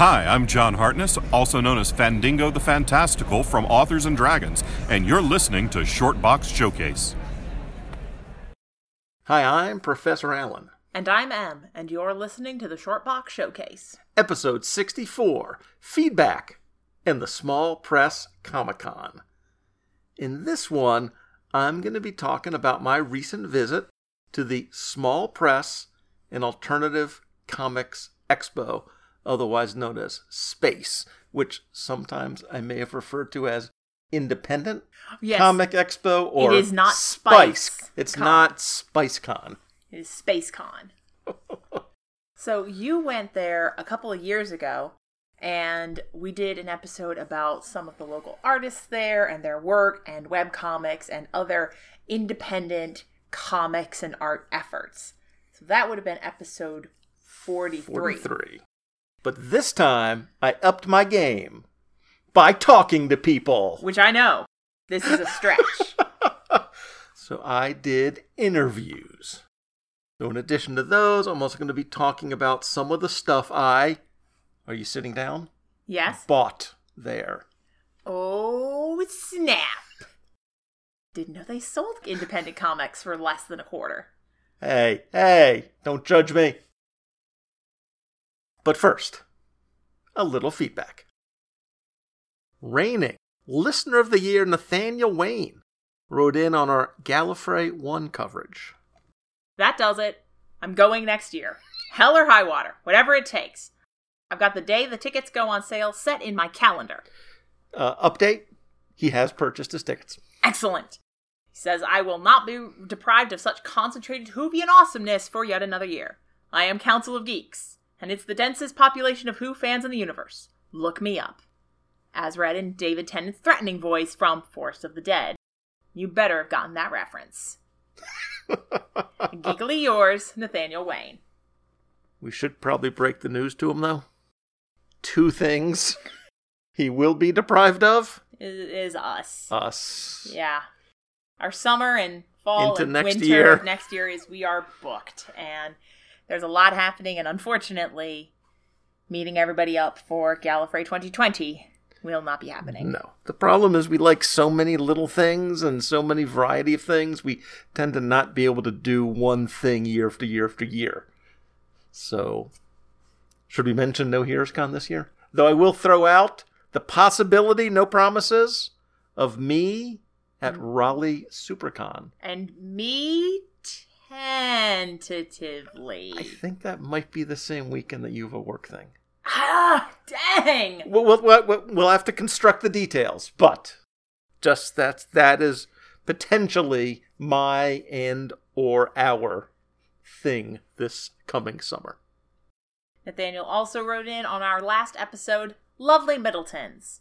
Hi, I'm John Hartness, also known as Fandingo the Fantastical from Authors and Dragons, and you're listening to Shortbox Showcase. Hi, I'm Professor Allen. And I'm Em, and you're listening to the Shortbox Showcase. Episode 64 Feedback and the Small Press Comic Con. In this one, I'm going to be talking about my recent visit to the Small Press and Alternative Comics Expo, otherwise known as SPACE, which sometimes I may have referred to as Independent Yes. Comic Expo or It is not Spice. Spice It's Con. not SpiceCon. It is SpaceCon. so you went there a couple of years ago, and we did an episode about some of the local artists there and their work and web comics and other independent comics and art efforts. So that would have been episode 43. 43. But this time, I upped my game by talking to people. Which I know. This is a stretch. So I did interviews. So, in addition to those, I'm also going to be talking about some of the stuff I. Are you sitting down? yes? Bought there. Oh, snap. Didn't know they sold independent comics for less than a quarter. Hey, hey, don't judge me. But first, a little feedback. Reigning Listener of the Year Nathaniel Wayne wrote in on our Gallifrey 1 coverage. That does it. I'm going next year. Hell or high water, whatever it takes. I've got the day the tickets go on sale set in my calendar. Uh, update he has purchased his tickets. Excellent. He says, I will not be deprived of such concentrated Whovian awesomeness for yet another year. I am Council of Geeks, and it's the densest population of Who fans in the universe. Look me up. As read in David Tennant's threatening voice from Forest of the Dead. You better have gotten that reference. Geekily yours, Nathaniel Wayne. We should probably break the news to him, though. Two things he will be deprived of Is, is us. us. Yeah. Our summer and fall Into and next winter year. of next year is we are booked and there's a lot happening and unfortunately meeting everybody up for Gallifrey 2020 will not be happening. No. The problem is we like so many little things and so many variety of things, we tend to not be able to do one thing year after year after year. So, should we mention no Heroes Con this year? Though I will throw out the possibility, no promises, of me at mm. Raleigh Supercon. And me tentatively. I think that might be the same weekend that you have a work thing. Ah, dang. We'll, we'll, we'll, we'll have to construct the details, but just that that is potentially my and or our thing this coming summer. Nathaniel also wrote in on our last episode, Lovely Middletons.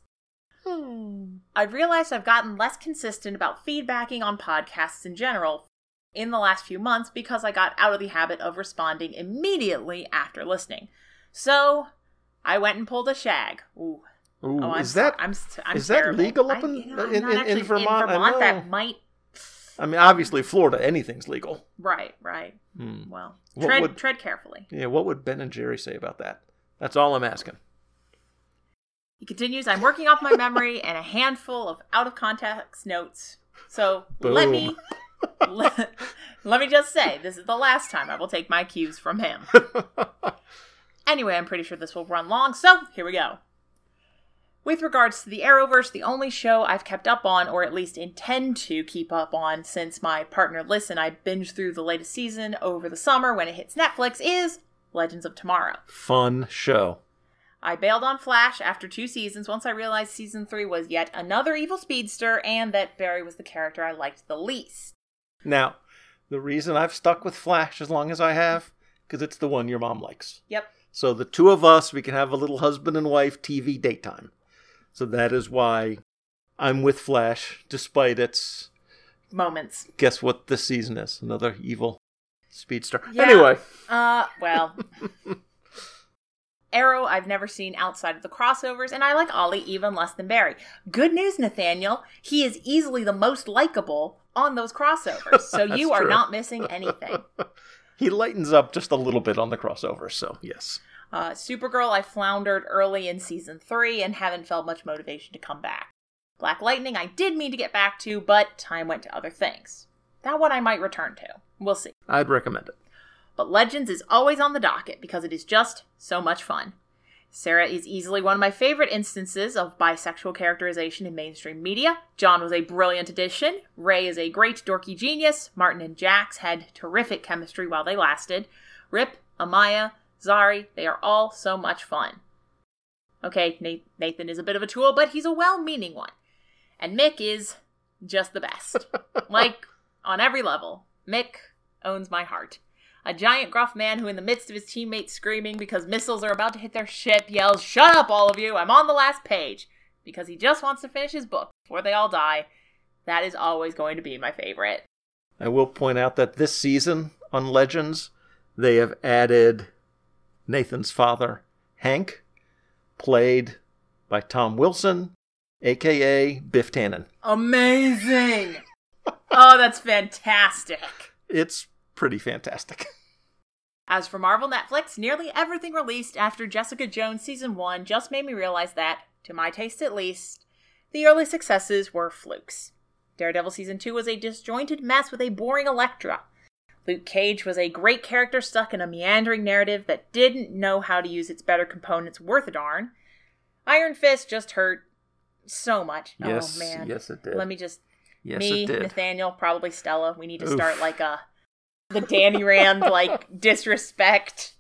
I've realized I've gotten less consistent about feedbacking on podcasts in general in the last few months because I got out of the habit of responding immediately after listening. So I went and pulled a shag. Ooh. Ooh, Oh, I'm is that I'm, I'm is that legal up I- in- you know, in- in- in Vermont? I know. that might. I mean, obviously, Florida, anything's legal. Right, right. Hmm. Well, tread would- tread carefully. Yeah, what would Ben and Jerry say about that? That's all I'm asking. He continues, I'm working off my memory and a handful of out of context notes. So let me let, let me just say, this is the last time I will take my cues from him. Anyway, I'm pretty sure this will run long, so here we go. With regards to the Arrowverse, the only show I've kept up on, or at least intend to keep up on since my partner Liz and I binged through the latest season over the summer when it hits Netflix, is Legends of Tomorrow. Fun show. I bailed on Flash after two seasons once I realized season three was yet another evil speedster and that Barry was the character I liked the least. Now, the reason I've stuck with Flash as long as I have, because it's the one your mom likes. Yep. So the two of us, we can have a little husband and wife TV daytime. So that is why I'm with Flash, despite its. Moments. Guess what this season is? Another evil speedster. Yeah. Anyway, Uh, well. Arrow, I've never seen outside of the crossovers, and I like Ollie even less than Barry. Good news, Nathaniel. He is easily the most likable on those crossovers, so you are true. not missing anything. he lightens up just a little bit on the crossover, so yes. Uh, Supergirl, I floundered early in season three and haven't felt much motivation to come back. Black Lightning, I did mean to get back to, but time went to other things. That one I might return to. We'll see. I'd recommend it. But Legends is always on the docket because it is just so much fun. Sarah is easily one of my favorite instances of bisexual characterization in mainstream media. John was a brilliant addition. Ray is a great dorky genius. Martin and Jax had terrific chemistry while they lasted. Rip, Amaya, Zari, they are all so much fun. Okay, Nathan is a bit of a tool, but he's a well meaning one. And Mick is just the best. like, on every level. Mick owns my heart. A giant gruff man who, in the midst of his teammates screaming because missiles are about to hit their ship, yells, Shut up, all of you! I'm on the last page! Because he just wants to finish his book before they all die. That is always going to be my favorite. I will point out that this season on Legends, they have added Nathan's father, Hank, played by Tom Wilson, aka Biff Tannen. Amazing! oh, that's fantastic. It's pretty fantastic. As for Marvel Netflix, nearly everything released after Jessica Jones Season 1 just made me realize that, to my taste at least, the early successes were flukes. Daredevil Season 2 was a disjointed mess with a boring Elektra. Luke Cage was a great character stuck in a meandering narrative that didn't know how to use its better components worth a darn. Iron Fist just hurt so much. Oh, yes, oh man. Yes, it did. Let me just yes, me, it did. Nathaniel, probably Stella. We need to Oof. start like a the Danny Rand like disrespect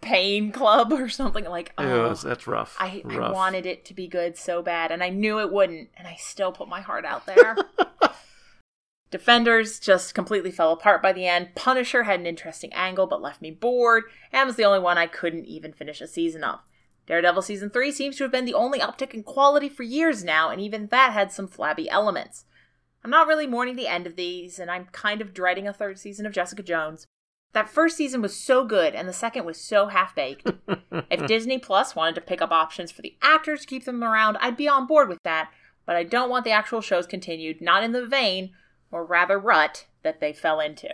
pain club or something like oh Yes, that's rough. I, I wanted it to be good so bad and I knew it wouldn't and I still put my heart out there. Defenders just completely fell apart by the end. Punisher had an interesting angle but left me bored and was the only one I couldn't even finish a season of. Daredevil season 3 seems to have been the only uptick in quality for years now and even that had some flabby elements. I'm not really mourning the end of these, and I'm kind of dreading a third season of Jessica Jones. That first season was so good, and the second was so half baked. if Disney Plus wanted to pick up options for the actors to keep them around, I'd be on board with that, but I don't want the actual shows continued, not in the vein, or rather rut, that they fell into.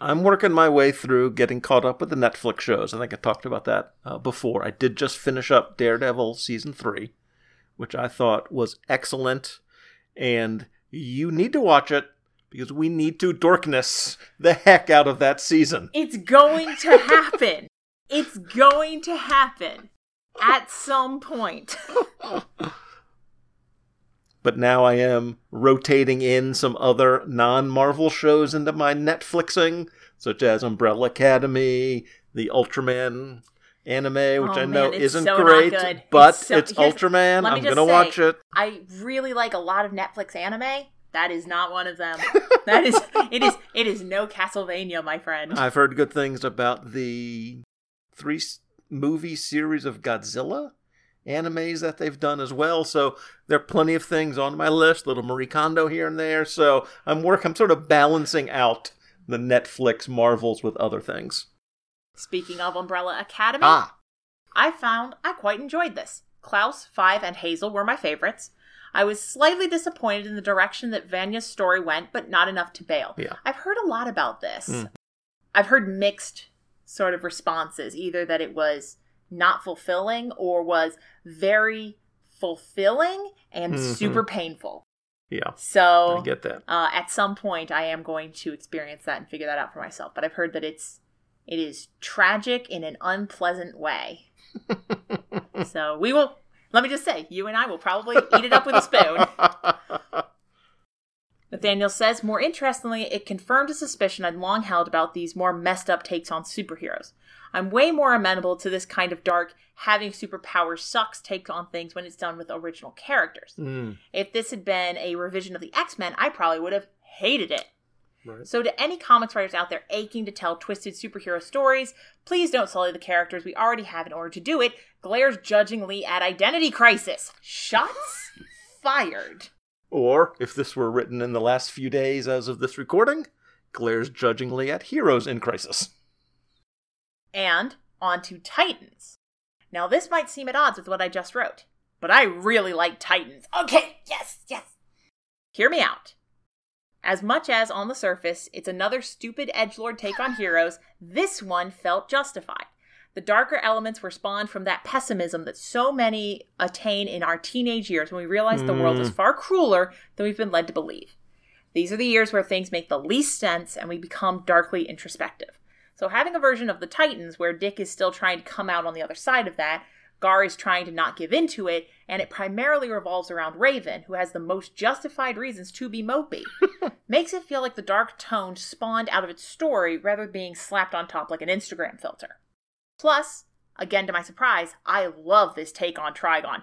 I'm working my way through getting caught up with the Netflix shows. I think I talked about that uh, before. I did just finish up Daredevil season three, which I thought was excellent, and you need to watch it because we need to dorkness the heck out of that season. It's going to happen. it's going to happen at some point. but now I am rotating in some other non Marvel shows into my Netflixing, such as Umbrella Academy, the Ultraman anime, which Oh, I know man, isn't so great, but It's so- it's Ultraman. I'm gonna say- watch it. I really like a lot of Netflix anime. That is not one of them. That is it is it is no Castlevania, my friend. I've heard good things about the three movie series of Godzilla animes that they've done as well. So there are plenty of things on my list, little Marie Kondo here and there. So I'm work I'm sort of balancing out the Netflix marvels with other things. Speaking of Umbrella Academy, Ah, I found I quite enjoyed this. Klaus, Five, and Hazel were my favorites. I was slightly disappointed in the direction that Vanya's story went, but not enough to bail. Yeah. I've heard a lot about this. Mm. I've heard mixed sort of responses, either that it was not fulfilling or was very fulfilling and Mhm. super painful. yeah, So I get that. uh, at some point I am going to experience that and figure that out for myself. But I've heard that it's it is tragic in an unpleasant way. so we will let me just say, you and I will probably eat it up with a spoon. Nathaniel says, more interestingly, it confirmed a suspicion I'd long held about these more messed up takes on superheroes. I'm way more amenable to this kind of dark, having superpowers sucks take on things when it's done with original characters. Mm, If this had been a revision of the X Men, I probably would have hated it. Right. So, to any comics writers out there aching to tell twisted superhero stories, please don't sully the characters we already have in order to do it. Glares judgingly at Identity Crisis. Shots fired. Or if this were written in the last few days as of this recording, glares judgingly at heroes in crisis. And on to Titans. Now, this might seem at odds with what I just wrote, but I really like Titans. Okay, yes, yes. Hear me out. As much as on the surface, it's another stupid edgelord take on heroes, this one felt justified. The darker elements were spawned from that pessimism that so many attain in our teenage years when we realize the world is hmm. far crueler than we've been led to believe. These are the years where things make the least sense and we become darkly introspective. So, having a version of the Titans where Dick is still trying to come out on the other side of that, Gar is trying to not give in to it, and it primarily revolves around Raven, who has the most justified reasons to be mopey, makes it feel like the dark tone spawned out of its story rather than being slapped on top like an Instagram filter. Plus, again to my surprise, I love this take on Trigon.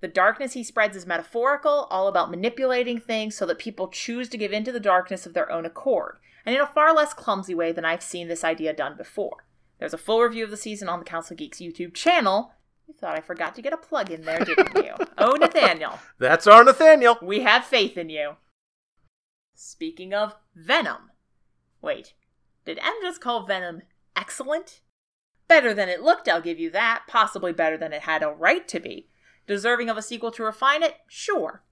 The darkness he spreads is metaphorical, all about manipulating things so that people choose to give into the darkness of their own accord, and in a far less clumsy way than I've seen this idea done before. There's a full review of the season on the Council Geeks YouTube channel. You thought I forgot to get a plug in there, didn't you? oh, Nathaniel, That's our Nathaniel. we have faith in you. Speaking of Venom. Wait, did M just call Venom excellent? Better than it looked, I'll give you that. Possibly better than it had a right to be. Deserving of a sequel to refine it? Sure.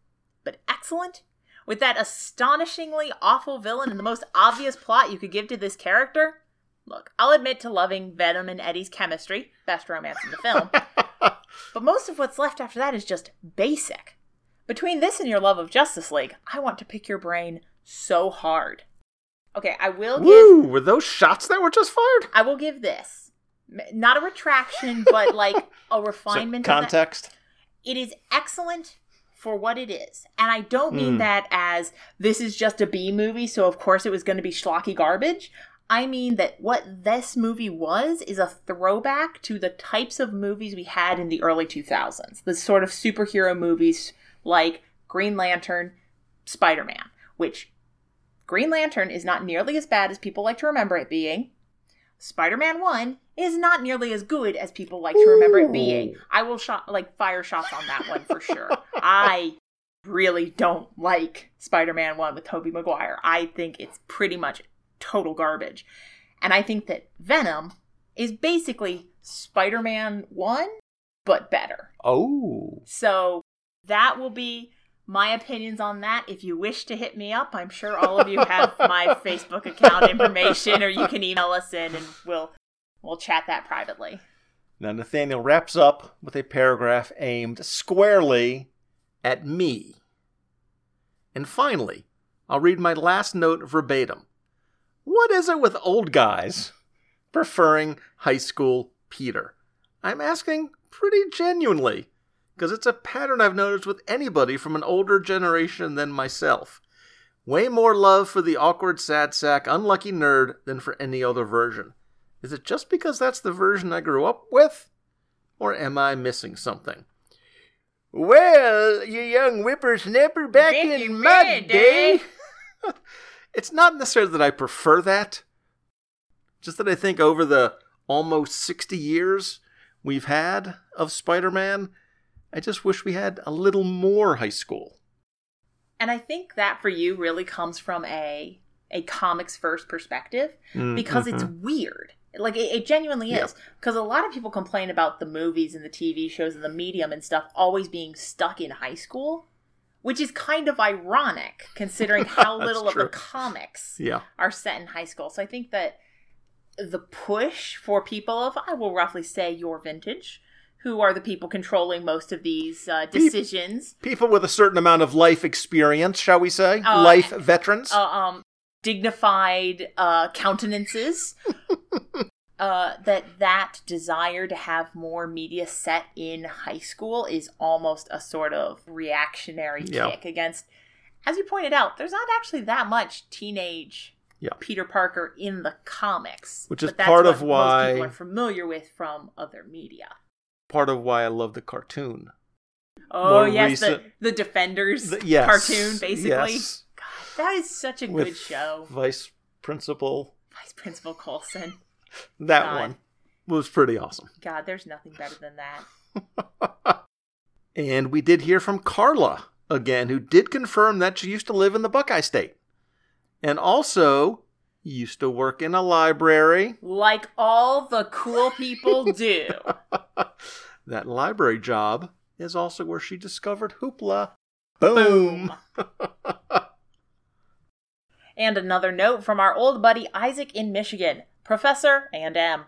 But excellent? With that astonishingly awful villain and the most obvious plot you could give to this character? Look, I'll admit to loving Venom and Eddie's chemistry, best romance in the film, but most of what's left after that is just basic. Between this and your love of Justice League, I want to pick your brain so hard. Okay, I will give Woo! Were those shots that were just fired? I will give this. Not a retraction, but like a refinement that context. it is excellent for what it is. And I don't mean Mm. that as this is just a B movie, so of course it was going to be schlocky garbage. I mean that what this movie was is a throwback to the types of movies we had in the early 2000s. The sort of superhero movies like Green Lantern, Spider Man, which Green Lantern is not nearly as bad as people like to remember it being. Spider Man 1 is not nearly as good as people like to remember it being. I will shot like fire shots on that one for sure. I really don't like Spider-Man 1 with Tobey Maguire. I think it's pretty much total garbage. And I think that Venom is basically Spider-Man 1 but better. Oh. So that will be my opinions on that. If you wish to hit me up, I'm sure all of you have my Facebook account information or you can email us in and we'll we'll chat that privately. Now Nathaniel wraps up with a paragraph aimed squarely at me. And finally, I'll read my last note verbatim. What is it with old guys preferring high school Peter? I'm asking pretty genuinely, because it's a pattern I've noticed with anybody from an older generation than myself. Way more love for the awkward, sad sack, unlucky nerd than for any other version. Is it just because that's the version I grew up with? Or am I missing something? Well, you young whippersnapper, back Back in my my day. it's not necessarily that I prefer that, just that I think over the almost 60 years we've had of Spider Man, I just wish we had a little more high school. And I think that for you really comes from a a comics first perspective mm, because it's mm-hmm. weird. Like it, it genuinely is. Because a lot of people complain about the movies and the TV shows and the medium and stuff always being stuck in high school, which is kind of ironic considering how little of the comics Yeah. are set in high school. So I think that the push for people of I will roughly say your vintage, who are the people controlling most of these uh, decisions, People with a certain amount of life experience, shall we say? Uh, life veterans. uh, um, dignified uh, countenances. uh, that that desire to have more media set in high school is almost a sort of reactionary Yeah. kick against. As you pointed out, there's not actually that much teenage Yeah. Peter Parker in the comics, Which is but that's part of why- most people are familiar with from other media. Part of why I love the cartoon. Oh More yes, recent- the the Defenders The- yes. cartoon, basically. Yes. God, that is such a With good show. Vice Principal. Vice Principal Coulson. That God. one was pretty awesome. God, there's nothing better than that. And we did hear from Carla again, who did confirm that she used to live in the Buckeye State. And also used to work in a library. Like all the cool people do. That library job is also where she discovered Hoopla. Boom. And another note from our old buddy Isaac in Michigan, Professor and M.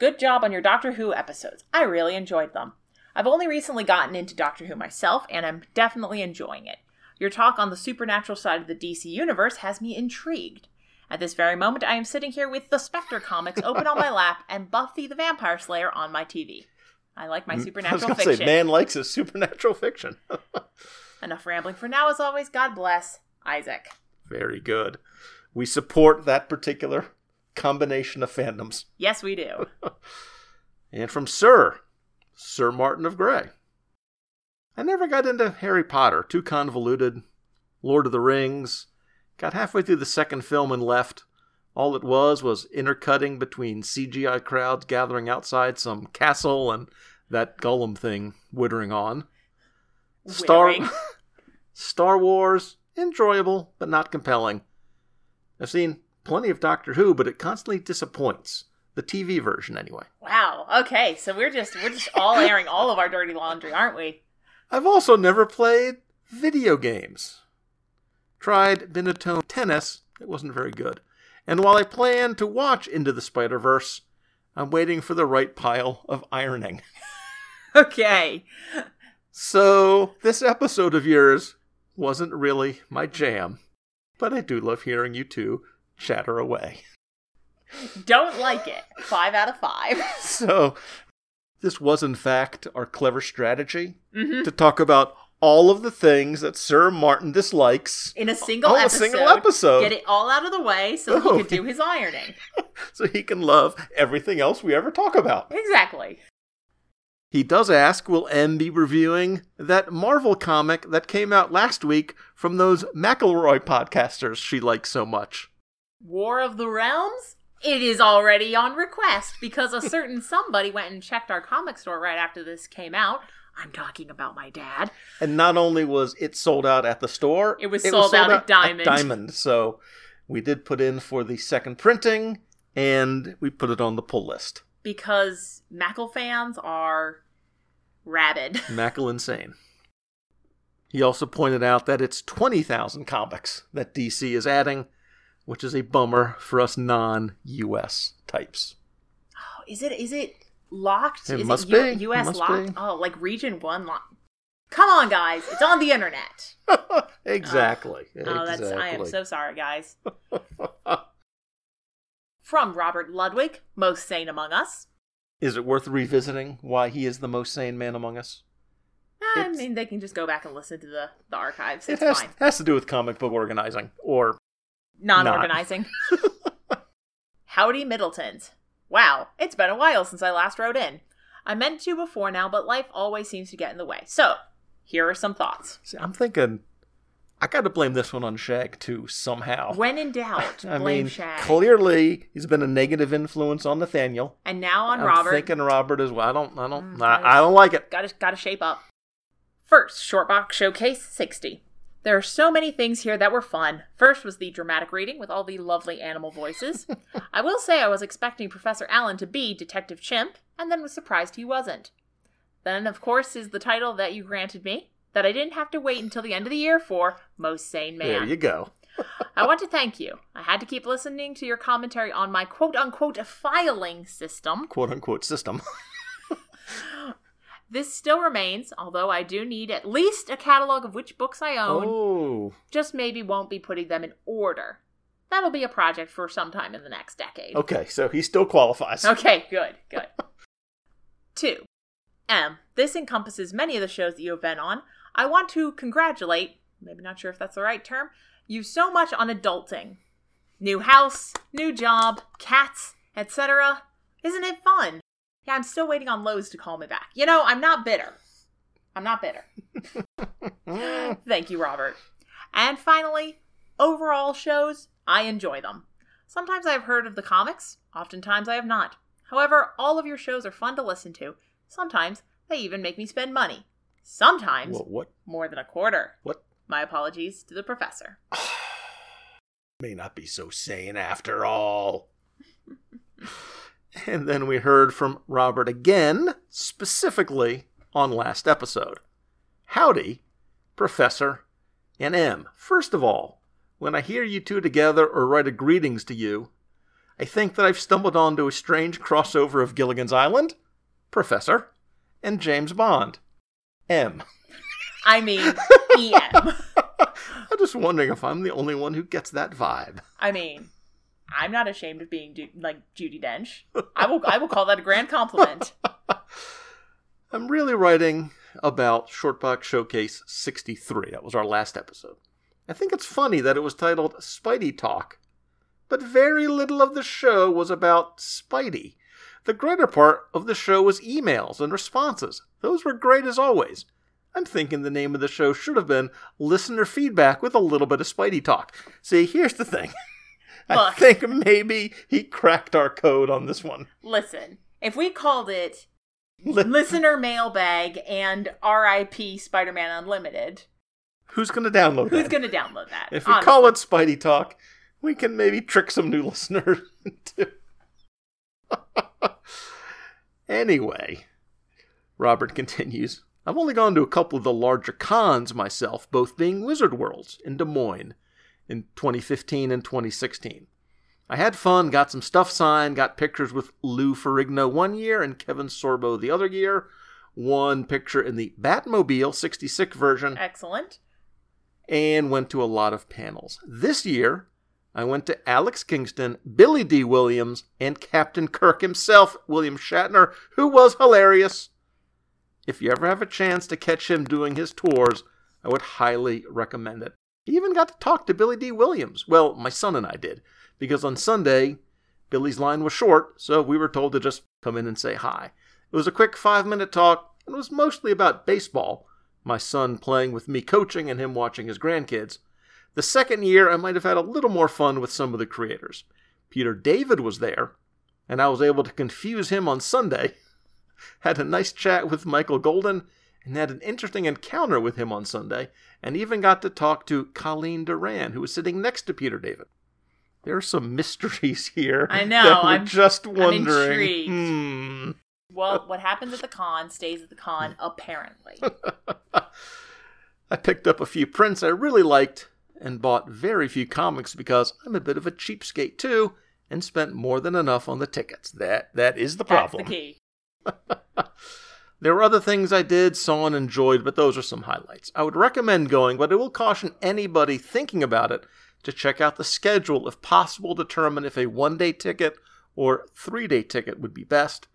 Good job on your Doctor Who episodes. I really enjoyed them. I've only recently gotten into Doctor Who myself, and I'm definitely enjoying it. Your talk on the supernatural side of the DC universe has me intrigued. At this very moment, I am sitting here with the Spectre comics open on my lap and Buffy the Vampire Slayer on my TV. I like my mm, I was supernatural fiction. say, man likes his supernatural fiction. Enough rambling for now, as always. God bless Isaac. Very good. We support that particular combination of fandoms. Yes, we do. And from Sir, Sir Martin of Grey. I never got into Harry Potter, too convoluted. Lord of the Rings. Got halfway through the second film and left. All it was was intercutting between CGI crowds gathering outside some castle and that Gollum thing wittering on. Star Star Wars, enjoyable but not compelling. I've seen plenty of Doctor Who, but it constantly disappoints. The TV version, anyway. Wow. Okay, so we're just we're just all airing all of our dirty laundry, aren't we? I've also never played video games. Tried Binatone Tennis, it wasn't very good. And while I plan to watch Into the Spider Verse, I'm waiting for the right pile of ironing. Okay. So, this episode of yours wasn't really my jam, but I do love hearing you two chatter away. Don't like it. Five out of five. So, this was in fact our clever strategy hmm to talk about all of the things that Sir Martin dislikes In a single Oh, a episode. single episode. Get it all out of the way so Oh. he can do his ironing. so he can love everything else we ever talk about. Exactly. He does ask, will M be reviewing that Marvel comic that came out last week from those McElroy podcasters she likes so much? War of the Realms? It is already on request because a certain somebody went and checked our comic store right after this came out. I'm talking about my dad. And not only was it sold out at the store, It was sold out at Diamond. Diamond. So we did put in for the second printing and we put it on the pull list. Because Mackle fans are rabid. Mackle insane. He also pointed out that it's 20,000 comics that DC is adding, which is a bummer for us non US types. Oh, is it is it locked? It is must it be. US Must locked? be. Oh, like region 1 locked. Come on guys, it's on the internet. exactly. Oh, oh, that's I am so sorry, guys. From Robert Ludwig, most sane among us. Is it worth revisiting why he is the most sane man among us? I It's- mean, they can just go back and listen to the, the archives. It It's has, fine. has to do with comic book organizing, or Non organizing. Howdy, Middletons. Wow, it's been a while since I last wrote in. I meant to before now, but life always seems to get in the way. So, here are some thoughts. See, I'm thinking I got to blame this one on Shag too somehow. When in doubt, I blame mean, Shag. clearly he's been a negative influence on Nathaniel. and now on I'm Robert. thinking Robert as well. I don't, I don't, Mm, I, I- I don't like it. Gotta, gotta shape up. First, Shortbox Showcase 60. There are so many things here that were fun. First was the dramatic reading with all the lovely animal voices. I will say I was expecting Professor Allen to be Detective Chimp, and then was surprised he wasn't. Then, of course, is the title that you granted me, that I didn't have to wait until the end of the year for Most Sane Man. There you go. I want to thank you. I had to keep listening to your commentary on my quote unquote filing system. "Quote unquote" system. This still remains, although I do need at least a catalog of which books I own. oh, Just maybe won't be putting them in order. That'll be a project for some time in the next decade. okay. So he still qualifies. Okay, good, good. Two. M. This encompasses many of the shows that you have been on. I want to congratulate, maybe not sure if that's the right term, you so much on adulting. New house, new job, cats, etc. Isn't it fun? Yeah, I'm still waiting on Lowe's to call me back. You know, I'm not bitter. I'm not bitter. Thank you, Robert. And finally, overall shows, I enjoy them. Sometimes I have heard of the comics, oftentimes I have not. However, all of your shows are fun to listen to. Sometimes they even make me spend money. Sometimes What? What? more than a quarter. What? My apologies to the professor. May not be so sane after all. And then we heard from Robert again, specifically on last episode. Howdy, Professor and M. First of all, when I hear you two together or write a greetings to you, I think that I've stumbled onto a strange crossover of Gilligan's Island, Professor, and James Bond. M. I mean, EM. I'm just wondering if I'm the only one who gets that vibe. I mean, I'm not ashamed of being Ju- like Judi Dench. I will. I will call that a grand compliment. I'm really writing about Shortbox Showcase 63. That was our last episode. I think it's funny that it was titled Spidey Talk, but very little of the show was about Spidey. The greater part of the show was emails and responses. Those were great as always. I'm thinking the name of the show should have been Listener Feedback with a little bit of Spidey Talk. See, here's the thing. I think maybe he cracked our code on this one. Listen, if we called it listener mailbag and RIP Spider-Man Unlimited, Who's going to download who's that? going to download that? If we call it Spidey Talk, we can maybe trick some new listeners into. anyway, Robert continues I've only gone to a couple of the larger cons myself, both being Wizard Worlds in Des Moines in 2015 and 2016. I had fun, got some stuff signed, got pictures with Lou Ferrigno one year and Kevin Sorbo the other year. One picture in the Batmobile 66 version excellent. and went to a lot of panels. This year, I went to Alex Kingston, Billy Dee Williams, and Captain Kirk himself, William Shatner, who was hilarious. If you ever have a chance to catch him doing his tours, I would highly recommend it. He even got to talk to Billy Dee Williams. Well, my son and I did, because on Sunday, Billy's line was short, so we were told to just come in and say hi. It was a quick five minute talk, and it was mostly about baseball, my son playing with me coaching and him watching his grandkids. The second year, I might have had a little more fun with some of the creators. Peter David was there, and I was able to confuse him on Sunday. had a nice chat with Michael Golden, and had an interesting encounter with him on Sunday, and even got to talk to Colleen Doran, who was sitting next to Peter David. There are some mysteries here. I know, I'm- just wondering. intrigued. Hmm. Well, what happens at the con stays at the con, apparently. I picked up a few prints I really liked and bought very few comics because I'm a bit of a cheapskate too and spent more than enough on the tickets. That that is the problem. That's the key. There were other things I did, saw, and enjoyed, but those are some highlights. I would recommend going, but I will caution anybody thinking about it to check out the schedule if possible, determine if a one day ticket or three day ticket would be best.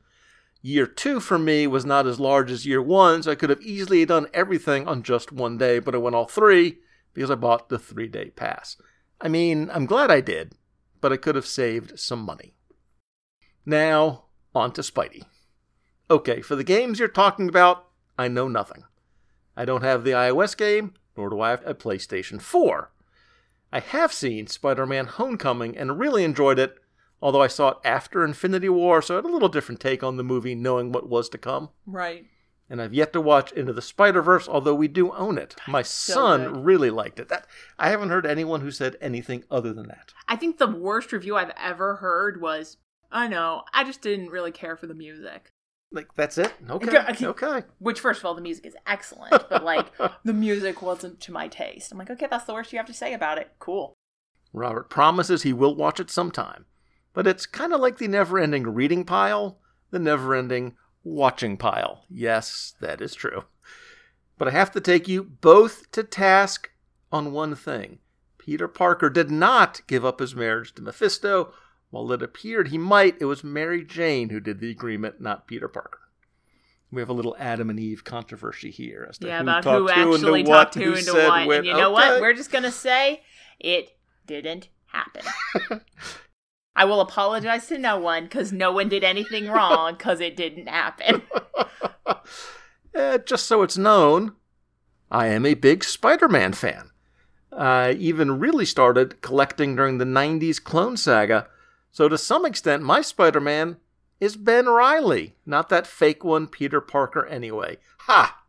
Year two for me was not as large as year one, so I could have easily done everything on just one day, but I went all three because I bought the three day pass. I mean, I'm glad I did, but I could have saved some money. Now, on to Spidey. Okay, for the games you're talking about, I know nothing. I don't have the iOS game, nor do I have a PlayStation 4. I have seen Spider Man Homecoming and really enjoyed it, although I saw it after Infinity War, so I had a little different take on the movie knowing what was to come. Right. And I've yet to watch Into the Spider Verse, although we do own it. My son good. really liked it. That I haven't heard anyone who said anything other than that. I think the worst review I've ever heard was, I know, I just didn't really care for the music. Like that's it. Okay. Okay. Okay. Which, first of all, the music is excellent, but like, the music wasn't to my taste. I'm like, okay, that's the worst you have to say about it. Cool. Robert promises he will watch it sometime, but it's kind of like the never ending reading pile, the never ending watching pile. Yes, that is true. But I have to take you both to task on one thing. Peter Parker did not give up his marriage to Mephisto. While it appeared he might, it was Mary Jane who did the agreement, not Peter Parker. We have a little Adam and Eve controversy here as to Yeah, who about talked who actually talked to who into said what. when. And you know Okay. what? We're just gonna say it didn't happen. I will apologize to no one because no one did anything wrong because it didn't happen. Eh, just so it's known, I am a big Spider Man fan. I even really started collecting during the 90s Clone Saga, so to some extent, my Spider Man is Ben Reilly, not that fake one, Peter Parker, anyway. Ha!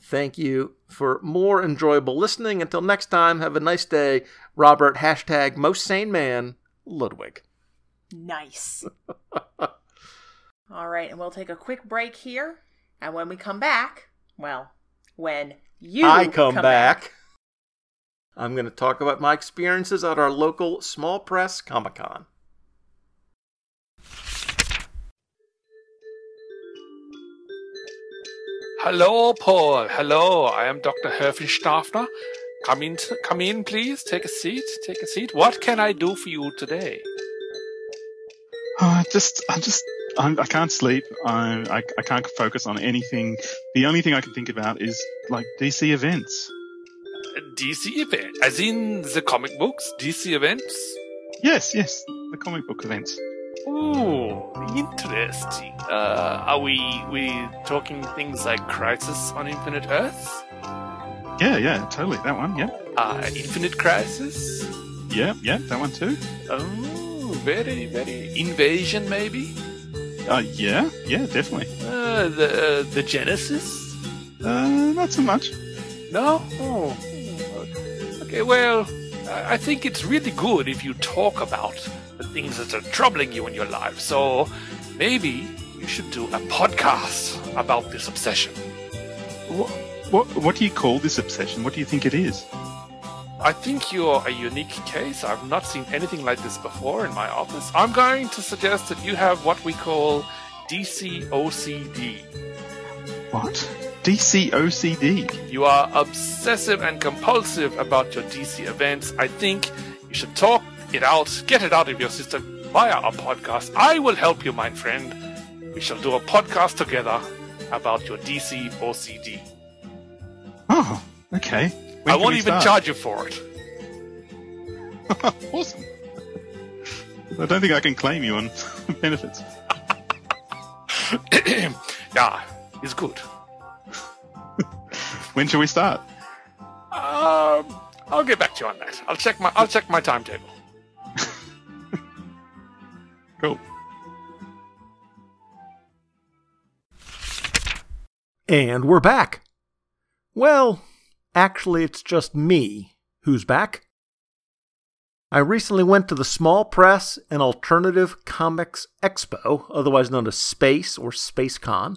Thank you for more enjoyable listening. Until next time, have a nice day. Robert, hashtag most sane man, Ludwig. nice. All right, and we'll take a quick break here. And when we come back, well, when you I come, back. I'm going to talk about my experiences at our local small press Comic Con. Hello, Paul. Hello, I am Dr. Herfenstafner. Come in, come in, please. Take a seat. Take a seat. What can I do for you today? I just, I just, I'm, I can not sleep. I, I, I can't focus on anything. The only thing I can think about is like DC events. DC event, as in the comic books. DC events. Yes, yes, the comic book events. Ooh, interesting. Uh, are we we talking things like Crisis on Infinite Earths? Yeah, yeah, totally. That one. Yeah, Uh, Infinite Crisis? yeah, yeah. That one too. Oh, very, very. Invasion, maybe? Uh, yeah, yeah, definitely. Uh, the uh, the Genesis? Uh, not so much. No? Oh. Okay, well, I think it's really good if you talk about the things that are troubling you in your life. So maybe you should do a podcast about this obsession. What, what, what do you call this obsession? What do you think it is? I think you're a unique case. I've not seen anything like this before in my office. I'm going to suggest that you have what we call DC OCD. What? DC OCD. You are obsessive and compulsive about your DC events. I think you should talk it out, get it out of your system via a podcast. I will help you, my friend. We shall do a podcast together about your DC OCD. Oh, okay. When I won't even start? charge you for it. awesome. I don't think I can claim you on benefits. yeah, it's good. When shall we start? Um, I'll get back to you on that. I'll check my I'll check my timetable. Cool. And we're back. Well, actually, it's just me who's back. I recently went to the Small Press and Alternative Comics Expo, otherwise known as Space or SpaceCon.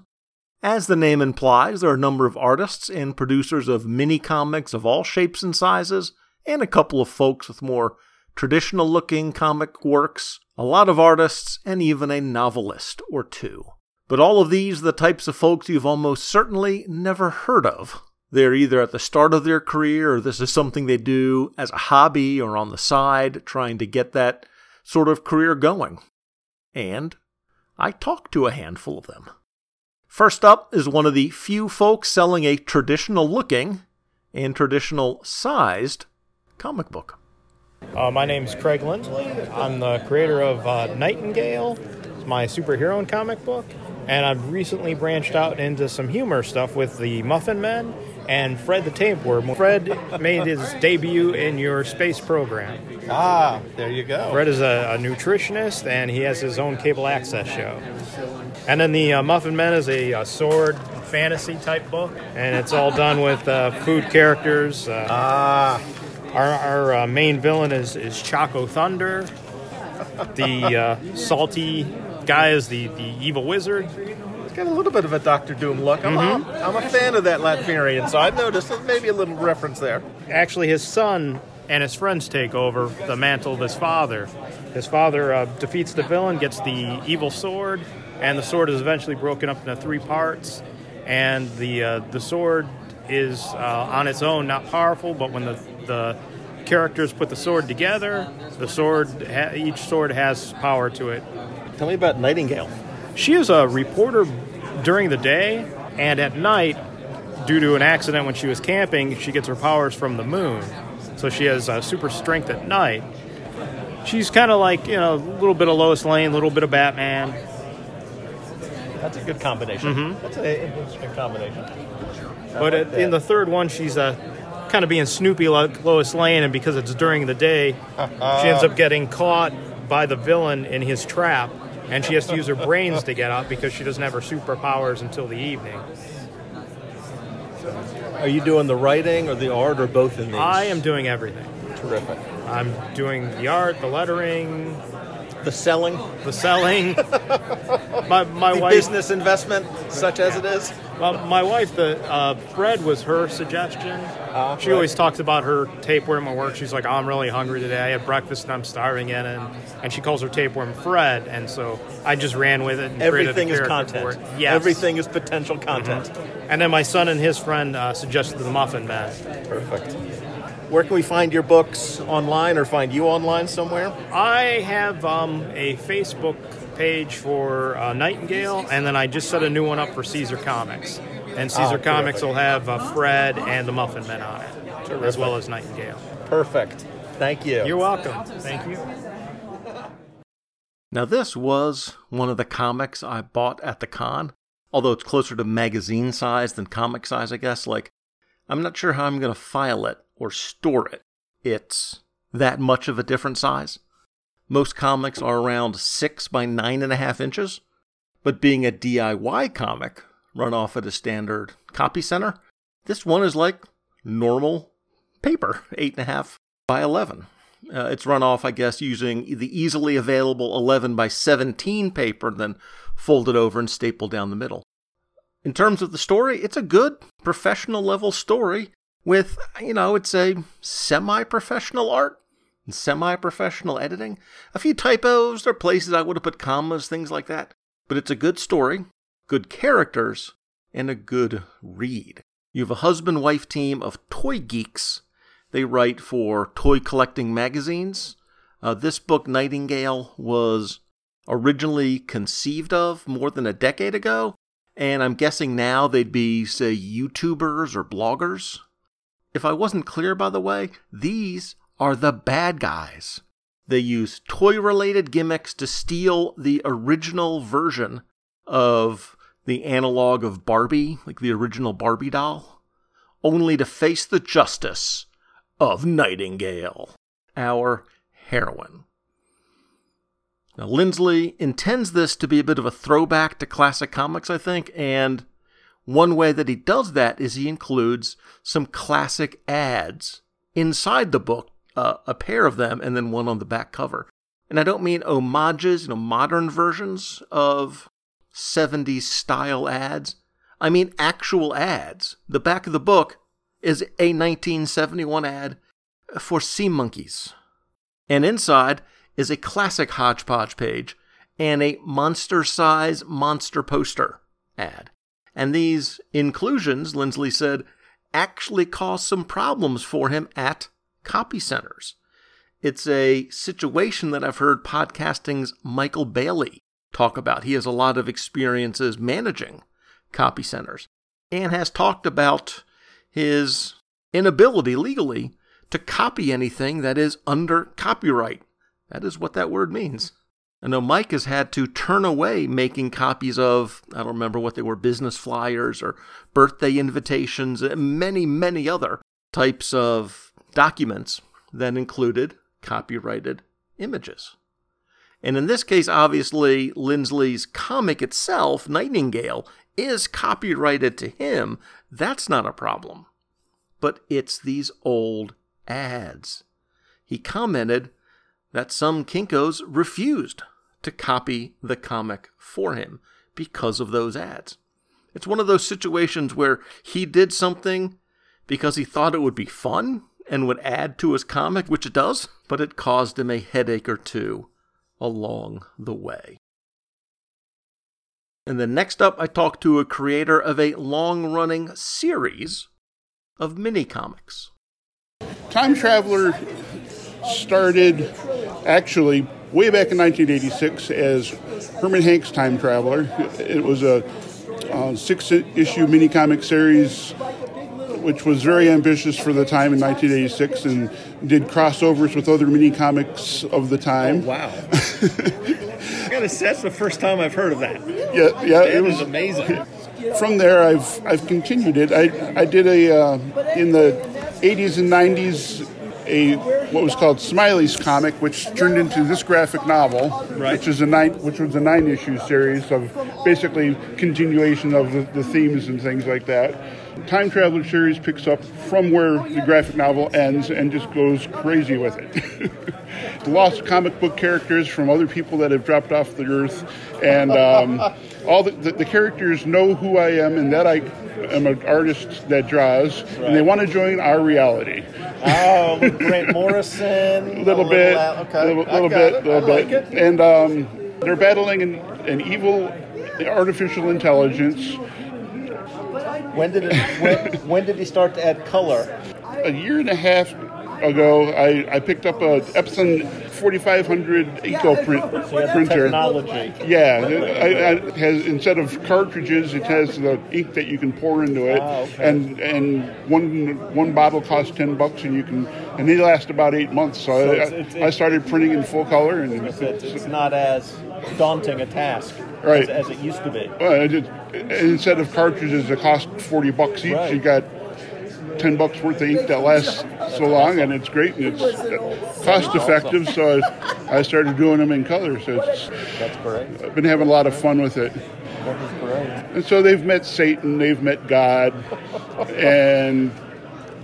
As the name implies, there are a number of artists and producers of mini comics of all shapes and sizes, and a couple of folks with more traditional looking comic works, a lot of artists, and even a novelist or two. But all of these are the types of folks you've almost certainly never heard of. They're either at the start of their career or this is something they do as a hobby or on the side, trying to get that sort of career going. And I talked to a handful of them. First up is one of the few folks selling a traditional looking and traditional sized comic book. Uh, my name is Craig Lindsley. I'm the creator of uh, Nightingale. My superhero and comic book. And I've recently branched out into some humor stuff with the Muffin Men and Fred the Tapeworm. Fred made his debut in your space program. Ah, there you go. Fred is a, a nutritionist and he has his own cable access show. And then the uh, Muffin Men is a, uh sword fantasy type book, and it's all done with uh, food characters. Uh, Ah, our our uh, main villain is, is Choco Thunder. The uh, salty guy is the, the evil wizard. Got a little bit of a Doctor Doom look. I'm, Mm-hmm. a, I'm a fan of that Latvian, so I've noticed maybe a little reference there. Actually, his son and his friends take over the mantle of his father. His father uh, defeats the villain, gets the evil sword, and the sword is eventually broken up into three parts. And the uh, the sword is uh, on its own not powerful, but when the the characters put the sword together, the sword ha- each sword has power to it. Tell me about Nightingale. She is a reporter during the day, and at night, due to an accident when she was camping, she gets her powers from the moon. So she has uh, super strength at night. She's kind of like, you know, a little bit of Lois Lane, a little bit of Batman. That's a good combination. Mm-hmm. That's an interesting combination. But like in the third one, she's uh, kind of being Snoopy like Lois Lane, and because it's during the day, she ends up getting caught by the villain in his trap, and she has to use her brains to get up because she doesn't have her superpowers until the evening. Are you doing the writing or the art or both in these? I am doing everything. terrific. I'm doing the art, the lettering, The selling, the selling. my my the wife, business investment, such as it is. Well, my wife, the uh, Fred was her suggestion. Ah, she right. always talks about her tapeworm at work. She's like, oh, "I'm really hungry today. I had breakfast and I'm starving in it." And, and she calls her tapeworm Fred, and so I just ran with it. And Everything is content. Yes. Everything is potential content. And then my son and his friend uh, suggested the Muffin Man. Perfect. Where can we find your books online or find you online somewhere? I have um, a Facebook page for uh, Nightingale, and then I just set a new one up for Caesar Comics. And Caesar Ah, Comics terrific. will have uh, Fred and the Muffin Men on it, as well as Nightingale. Perfect. Thank you. You're welcome. Thank you. Now, this was one of the comics I bought at the con, although it's closer to magazine size than comic size, I guess. Like, I'm not sure how I'm going to file it or store it. It's that much of a different size. Most comics are around 6 by 9.5 inches, but being a DIY comic run off at a standard copy center, this one is like normal paper, 8.5 by 11. Uh, it's run off, I guess, using the easily available 11 by 17 paper, then folded over and stapled down the middle. In terms of the story, it's a good professional level story with, you know, it's a semi professional art, semi professional editing. A few typos, there are places I would have put commas, things like that. But it's a good story, good characters, and a good read. You have a husband wife team of toy geeks they write for toy collecting magazines. Uh, this book, Nightingale, was originally conceived of more than a decade ago, and I'm guessing now they'd be, say, YouTubers or bloggers. If I wasn't clear, by the way, these are the bad guys. They use toy related gimmicks to steal the original version of the analog of Barbie, like the original Barbie doll, only to face the justice of Nightingale, our heroine. Now, Lindsley intends this to be a bit of a throwback to classic comics, I think, and one way that he does that is he includes some classic ads inside the book, uh, a pair of them, and then one on the back cover. And I don't mean homages, you know, modern versions of 70s style ads. I mean actual ads. The back of the book is a 1971 ad for Sea Monkeys. And inside is a classic hodgepodge page and a monster size monster poster ad. And these inclusions, Lindsley said, actually caused some problems for him at copy centers. It's a situation that I've heard podcasting's Michael Bailey talk about. He has a lot of experiences managing copy centers and has talked about his inability legally to copy anything that is under copyright. That is what that word means. I know Mike has had to turn away making copies of, I don't remember what they were, business flyers or birthday invitations, and many, many other types of documents that included copyrighted images. And in this case, obviously, Lindsley's comic itself, Nightingale, is copyrighted to him. That's not a problem. But it's these old ads. He commented that some Kinkos refused to copy the comic for him because of those ads. It's one of those situations where he did something because he thought it would be fun and would add to his comic, which it does, but it caused him a headache or two along the way. And then next up, I talked to a creator of a long running series of mini comics. Time Traveler started actually way back in 1986 as Herman Hanks Time Traveler. It was a, uh six issue mini comic series which was very ambitious for the time in 1986 and did crossovers with other mini comics of the time. Wow. I gotta say, that's the first time I've heard of that. Yeah, yeah, That it is was amazing. From there, I've I've continued it. I I did a uh, in the 80s and 90s a what was called Smiley's comic, which turned into this graphic novel, Right. which is a nine which was a nine issue series of basically continuation of the, the themes and things like that. Time Traveler series picks up from where the graphic novel ends and just goes crazy with it. Lost comic book characters from other people that have dropped off the earth, and um, all the, the, the characters know who I am and that I am an artist that draws, and they want to join our reality. Oh, Grant Morrison. A little bit, Al- okay. little, little bit, it. little bit, it. and um, they're battling an, an evil artificial intelligence. When did it? When, when did he start to add color? A year and a half ago, I, I picked up a Epson 4500 Eco print, So the printer. technology. Yeah, it, it has instead of cartridges, it has the ink that you can pour into it, Ah, okay. and and one one bottle costs ten bucks, and you can and they last about eight months. So, So I, it's- I started printing in full color, and It's, it's not as daunting a task Right. as, as it used to be. well, did, instead of cartridges that cost forty bucks each, Right. you got ten bucks worth of ink that lasts so long, and it's great and it's cost effective. So I, I started doing them in color. So it's, That's great. I've been having a lot of fun with it. That is great. And so they've met Satan, they've met God, and